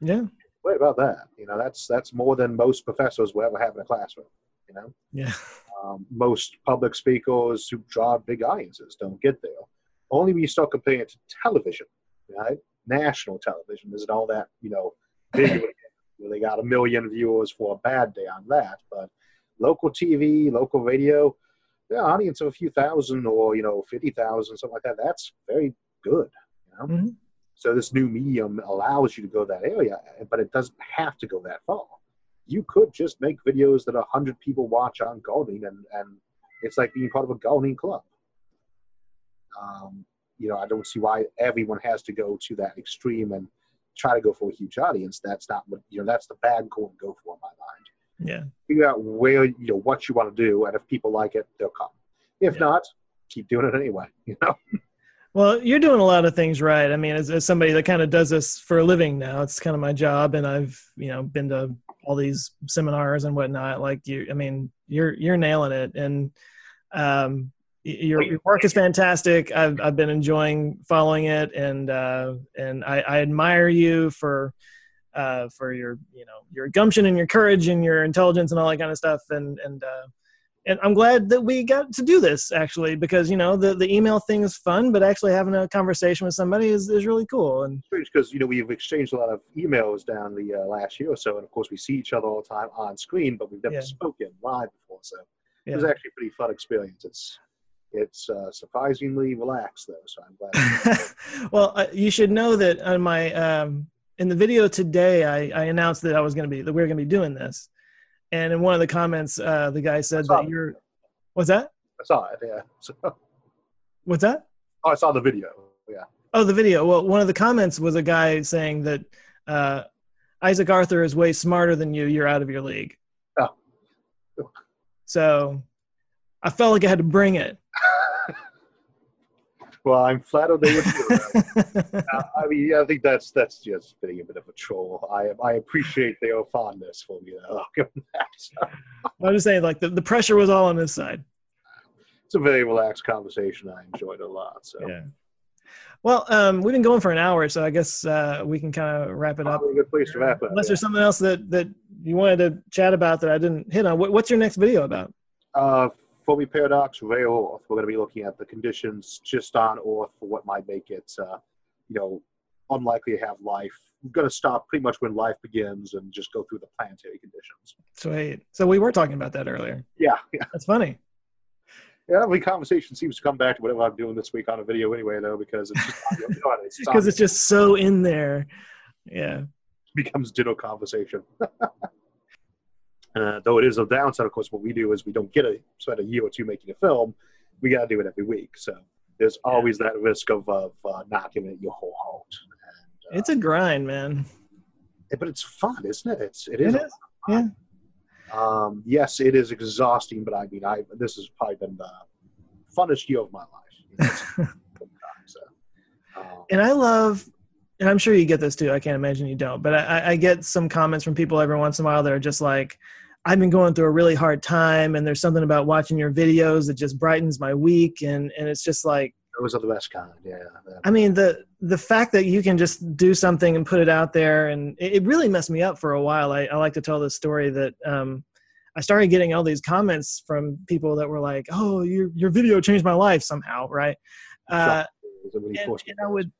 yeah, What about that? You know, that's that's more than most professors will ever have in a classroom. You know, yeah, um, most public speakers who draw big audiences don't get there. Only when you start comparing it to television, right? National television isn't all that you know big. of a- you know, they got a million viewers for a bad day on that, but local TV, local radio, yeah, audience of a few thousand or you know fifty thousand, something like that. That's very good. You know? Mhm. So this new medium allows you to go that area, but it doesn't have to go that far. You could just make videos that a hundred people watch on gardening, and and it's like being part of a gardening club. Um, you know, I don't see why everyone has to go to that extreme and try to go for a huge audience. That's not what you know. That's the bad goal to go for in my mind. Yeah. Figure out where you know what you want to do, and if people like it, they'll come. If Yeah. not, keep doing it anyway. *laughs* You know. Well, you're doing a lot of things right. I mean, as, as somebody that kind of does this for a living now, it's kind of my job, and I've you know been to all these seminars and whatnot. Like you, I mean, you're you're nailing it, and um, your, your work is fantastic. I've I've been enjoying following it, and uh, and I, I admire you for uh, for your you know your gumption and your courage and your intelligence and all that kind of stuff, and and uh, and I'm glad that we got to do this actually because you know the the email thing is fun, but actually having a conversation with somebody is, is really cool. And because you know we've exchanged a lot of emails down the uh, last year or so, and of course we see each other all the time on screen, but we've never Yeah. spoken live before. So it was actually a pretty fun experience. It's it's uh, surprisingly relaxed though, so I'm glad. *laughs* well, uh, you should know that on my um, in the video today, I, I announced that I was going to be that we are going to be doing this, and in one of the comments, uh, the guy said that it. you're. What's that? I saw it. Yeah. So, *laughs* What's that? Oh i saw the video. Yeah. Oh, the video. Well, one of the comments was a guy saying that uh, Isaac Arthur is way smarter than you. You're out of your league. Oh. So I felt like I had to bring it. *laughs* Well, I'm flattered they would do that. *laughs* Uh, I mean, I think that's that's just being a bit of a troll. I I appreciate their fondness for me. though. I'll give them that. *laughs* I'm just saying, like the, the pressure was all on his side. It's a very relaxed conversation. I enjoyed it a lot. So Yeah. Well, um, we've been going for an hour, so I guess uh, we can kind of wrap it up. probably a good place to wrap up. Unless yeah. there's something else that that you wanted to chat about that I didn't hit on. What, what's your next video about? Uh, Fermi Paradox, Rare Earth. We're going to be looking at the conditions just on Earth for what might make it, uh, you know, unlikely to have life. We're going to stop pretty much when life begins and just go through the planetary conditions. Sweet. So we were talking about that earlier. Yeah, yeah. That's funny. Yeah, every conversation seems to come back to whatever I'm doing this week on a video anyway, though, because it's just you *laughs* it's Because it's just so in there. Yeah. becomes ditto conversation. *laughs* uh, though it is a downside, of course, what we do is we don't get a spend a year or two making a film. We got to do it every week, so there's always that risk of, of uh, not giving it your whole heart. And, uh, It's a grind, man. but it's fun, isn't it? It's it It is. is. Yeah. Um, yes, it is exhausting, but I mean, I this has probably been the funnest year of my life. *laughs* You know, so, um, And I love, and I'm sure you get this too. I can't imagine you don't, but I- I get some comments from people every once in a while that are just like, I've been going through a really hard time, and there's something about watching your videos that just brightens my week, and and it's just like, those are the best kind. Yeah. I mean, the the fact that you can just do something and put it out there, and it, it really messed me up for a while. I, I like to tell this story that um, I started getting all these comments from people that were like, "Oh, your your video changed my life somehow," right? Uh, and, and I would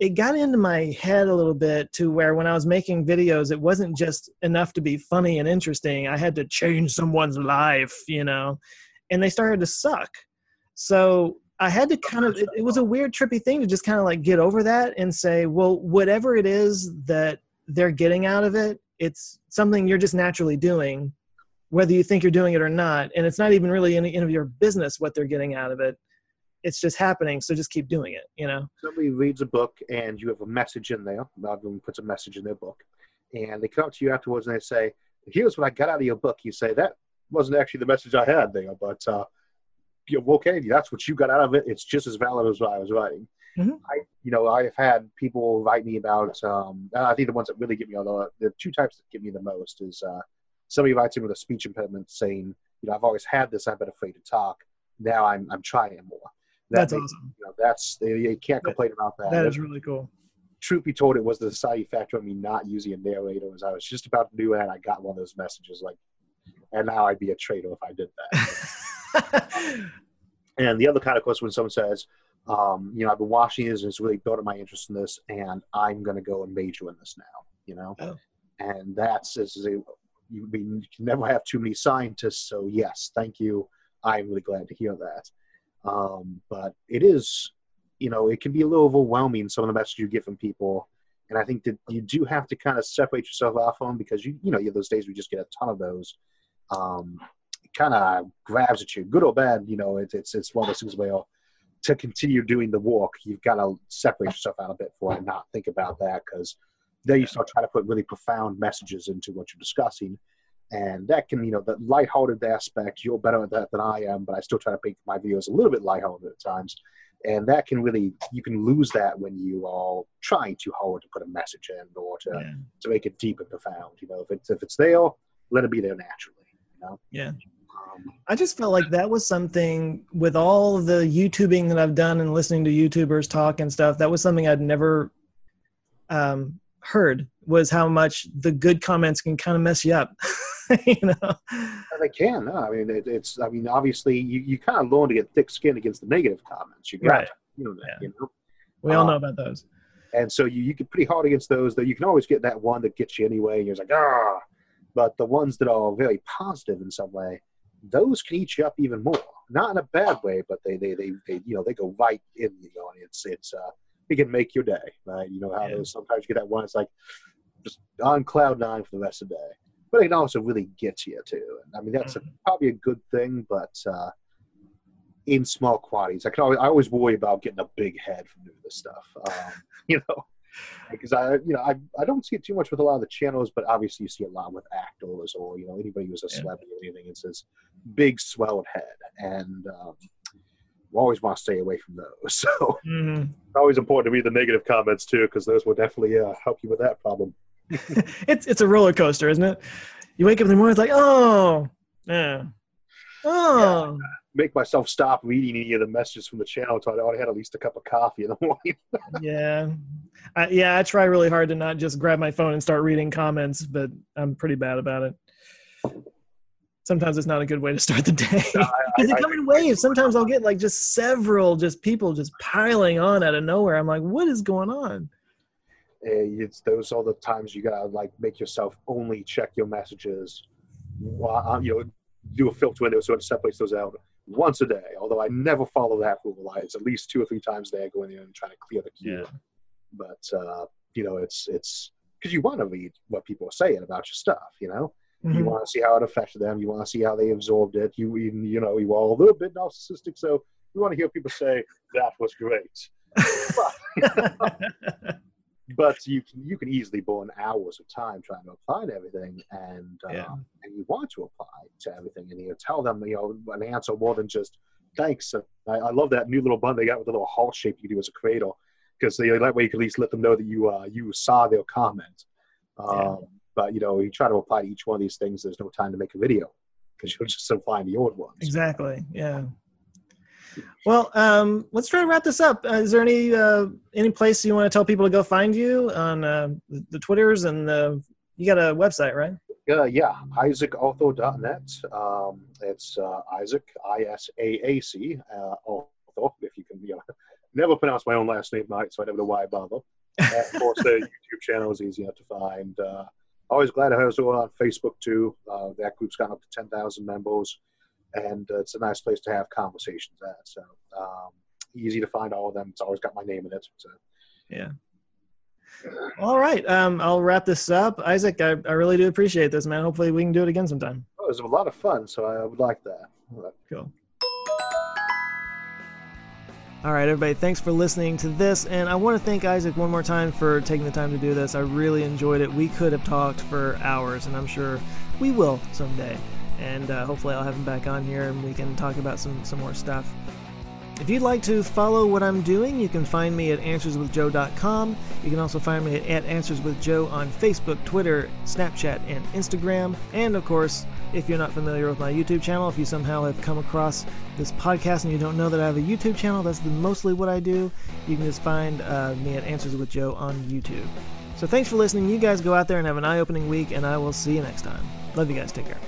it got into my head a little bit to where when I was making videos, it wasn't just enough to be funny and interesting. I had to change someone's life, you know, and they started to suck. So I had to kind of, it, it was a weird, trippy thing to just kind of like get over that and say, well, whatever it is that they're getting out of it, it's something you're just naturally doing, whether you think you're doing it or not. And it's not even really any, any of your business what they're getting out of it. It's just happening. So just keep doing it, you know? somebody reads a book and you have a message in there. One of them puts a message in their book, and they come up to you afterwards and they say, "Here's what I got out of your book." You say that wasn't actually the message I had there, but uh, you know, okay, that's what you got out of it. It's just as valid as what I was writing. Mhm. I, you know, I've had people write me about. Um, I think the ones that really get me on the the two types that get me the most is uh, somebody writes in with a speech impediment saying, "You know, I've always had this. I've been afraid to talk. Now I'm I'm trying more." That That's awesome. you know, that's they can't complain about that. That is really cool. Truth be told, it was the deciding factor of me not using a narrator. As I was just about to do and I got one of those messages like, and now I'd be a traitor if I did that. *laughs* and the other kind of course when someone says, um, you know, I've been watching this and it's really built up my interest in this, and I'm going to go and major in this now. You know, Oh. and that's this is a you, we can never have too many scientists. So yes, thank you. I'm really glad to hear that. Um, but it is, you know, it can be a little overwhelming some of the messages you get from people, and I think that you do have to kind of separate yourself off them because you, you know, you have those days we just get a ton of those. Um, it kind of grabs at you, good or bad. You know, it's it's it's one of those things where to continue doing the walk, you've got to separate yourself out a bit for it and not think about that because then you start trying to put really profound messages into what you're discussing. And that can, you know, the lighthearted aspect, you're better at that than I am, but I still try to make my videos a little bit lighthearted at times. And that can really, you can lose that when you are trying too hard to put a message in or to, Yeah. to make it deep and profound. You know, if it's, if it's there, let it be there naturally, you know? Yeah. Um, I just felt like that was something with all the YouTubing that I've done and listening to YouTubers talk and stuff. That was something I'd never um, heard was how much the good comments can kind of mess you up. *laughs* you know? they can. No, I mean, it, it's, I mean, obviously you, you kind of learn to get thick skin against the negative comments. You got Right. you know, that, Yeah. you know? We all Uh, know about those. And so you, you get pretty hard against those, though you can always get that one that gets you anyway. And you're just like, ah. But the ones that are very positive in some way, those can eat you up even more. Not in a bad way, but they, they, they, they you know, they go right in the audience. It's, uh, it can make your day, right? You know how Yeah. those, sometimes you get that one, it's like on cloud nine for the rest of the day. But it can also really get you too. And I mean, that's a, probably a good thing, but uh, in small quantities, I can always, I always worry about getting a big head from doing this stuff. Um, *laughs* you know, because I, you know, I, I don't see it too much with a lot of the channels, but obviously you see a lot with actors or you know anybody who's a Yeah. celebrity or anything. It's this big swelled head, and um, we always want to stay away from those. *laughs* So Mhm. it's always important to read the negative comments too, because those will definitely uh, help you with that problem. *laughs* it's it's a roller coaster, isn't it? You wake up in the morning, it's like, oh, yeah, oh, Make myself stop reading any of the messages from the channel until I already had at least a cup of coffee in the *laughs* morning. yeah, I, yeah. I try really hard to not just grab my phone and start reading comments, but I'm pretty bad about it. Sometimes it's not a good way to start the day *laughs* because they come in waves. Sometimes I'll get like just several, just people just piling on out of nowhere. I'm like, what is going on? Uh, it's those are the times you gotta like make yourself only check your messages. While, uh, you know, do a filter window so it separates those out once a day. Although I never follow that rule. I, it's at least two or three times a day I go in and try to clear the queue. Yeah. But uh, you know, it's it's because you want to read what people are saying about your stuff. You know, you Mhm. want to see how it affected them. You want to see how they absorbed it. You even you know you are a little bit narcissistic, so you want to hear people say that was great. *laughs* but you can you can easily burn hours of time trying to apply to everything and uh, Yeah. and you want to apply to everything and you tell them you know an answer more than just thanks And I, I love that new little bun they got with the little heart shape you do as a cradle because that way you can at least let them know that you uh, you saw their comment um, Yeah. but you know you try to apply to each one of these things there's no time to make a video because you'll just apply the old ones Exactly. Yeah. Well, um, let's try to wrap this up. Uh, is there any uh, any place you want to tell people to go find you on uh, the, the Twitters and the? You got a website, right? Uh, yeah, isaacarthur.net. Um, it's uh, Isaac, I S A A C, uh, if you can, you know, *laughs* never pronounce my own last name right, so I never know why I bother. And of course, the *laughs* YouTube channel is easy enough to find. Uh, always glad to have us on Facebook too. Uh, that group's got up to 10,000 members, and uh, it's a nice place to have conversations at. So um, easy to find all of them. It's always got my name in it. So. Yeah. All right. Um, I'll wrap this up. Isaac, I, I really do appreciate this, man. Hopefully, we can do it again sometime. Oh, it was a lot of fun, so I would like that. Cool. All right, everybody, thanks for listening to this. And I want to thank Isaac one more time for taking the time to do this. I really enjoyed it. We could have talked for hours, and I'm sure we will someday. And uh, hopefully, I'll have him back on here and we can talk about some, some more stuff. If you'd like to follow what I'm doing, you can find me at answerswithjoe.com. You can also find me at Answers with Joe on Facebook, Twitter, Snapchat, and Instagram. And of course, if you're not familiar with my YouTube channel, if you somehow have come across this podcast and you don't know that I have a YouTube channel, that's mostly what I do. You can just find uh, me at Answers with Joe on YouTube. So thanks for listening. You guys go out there and have an eye opening week, and I will see you next time. Love you guys. Take care.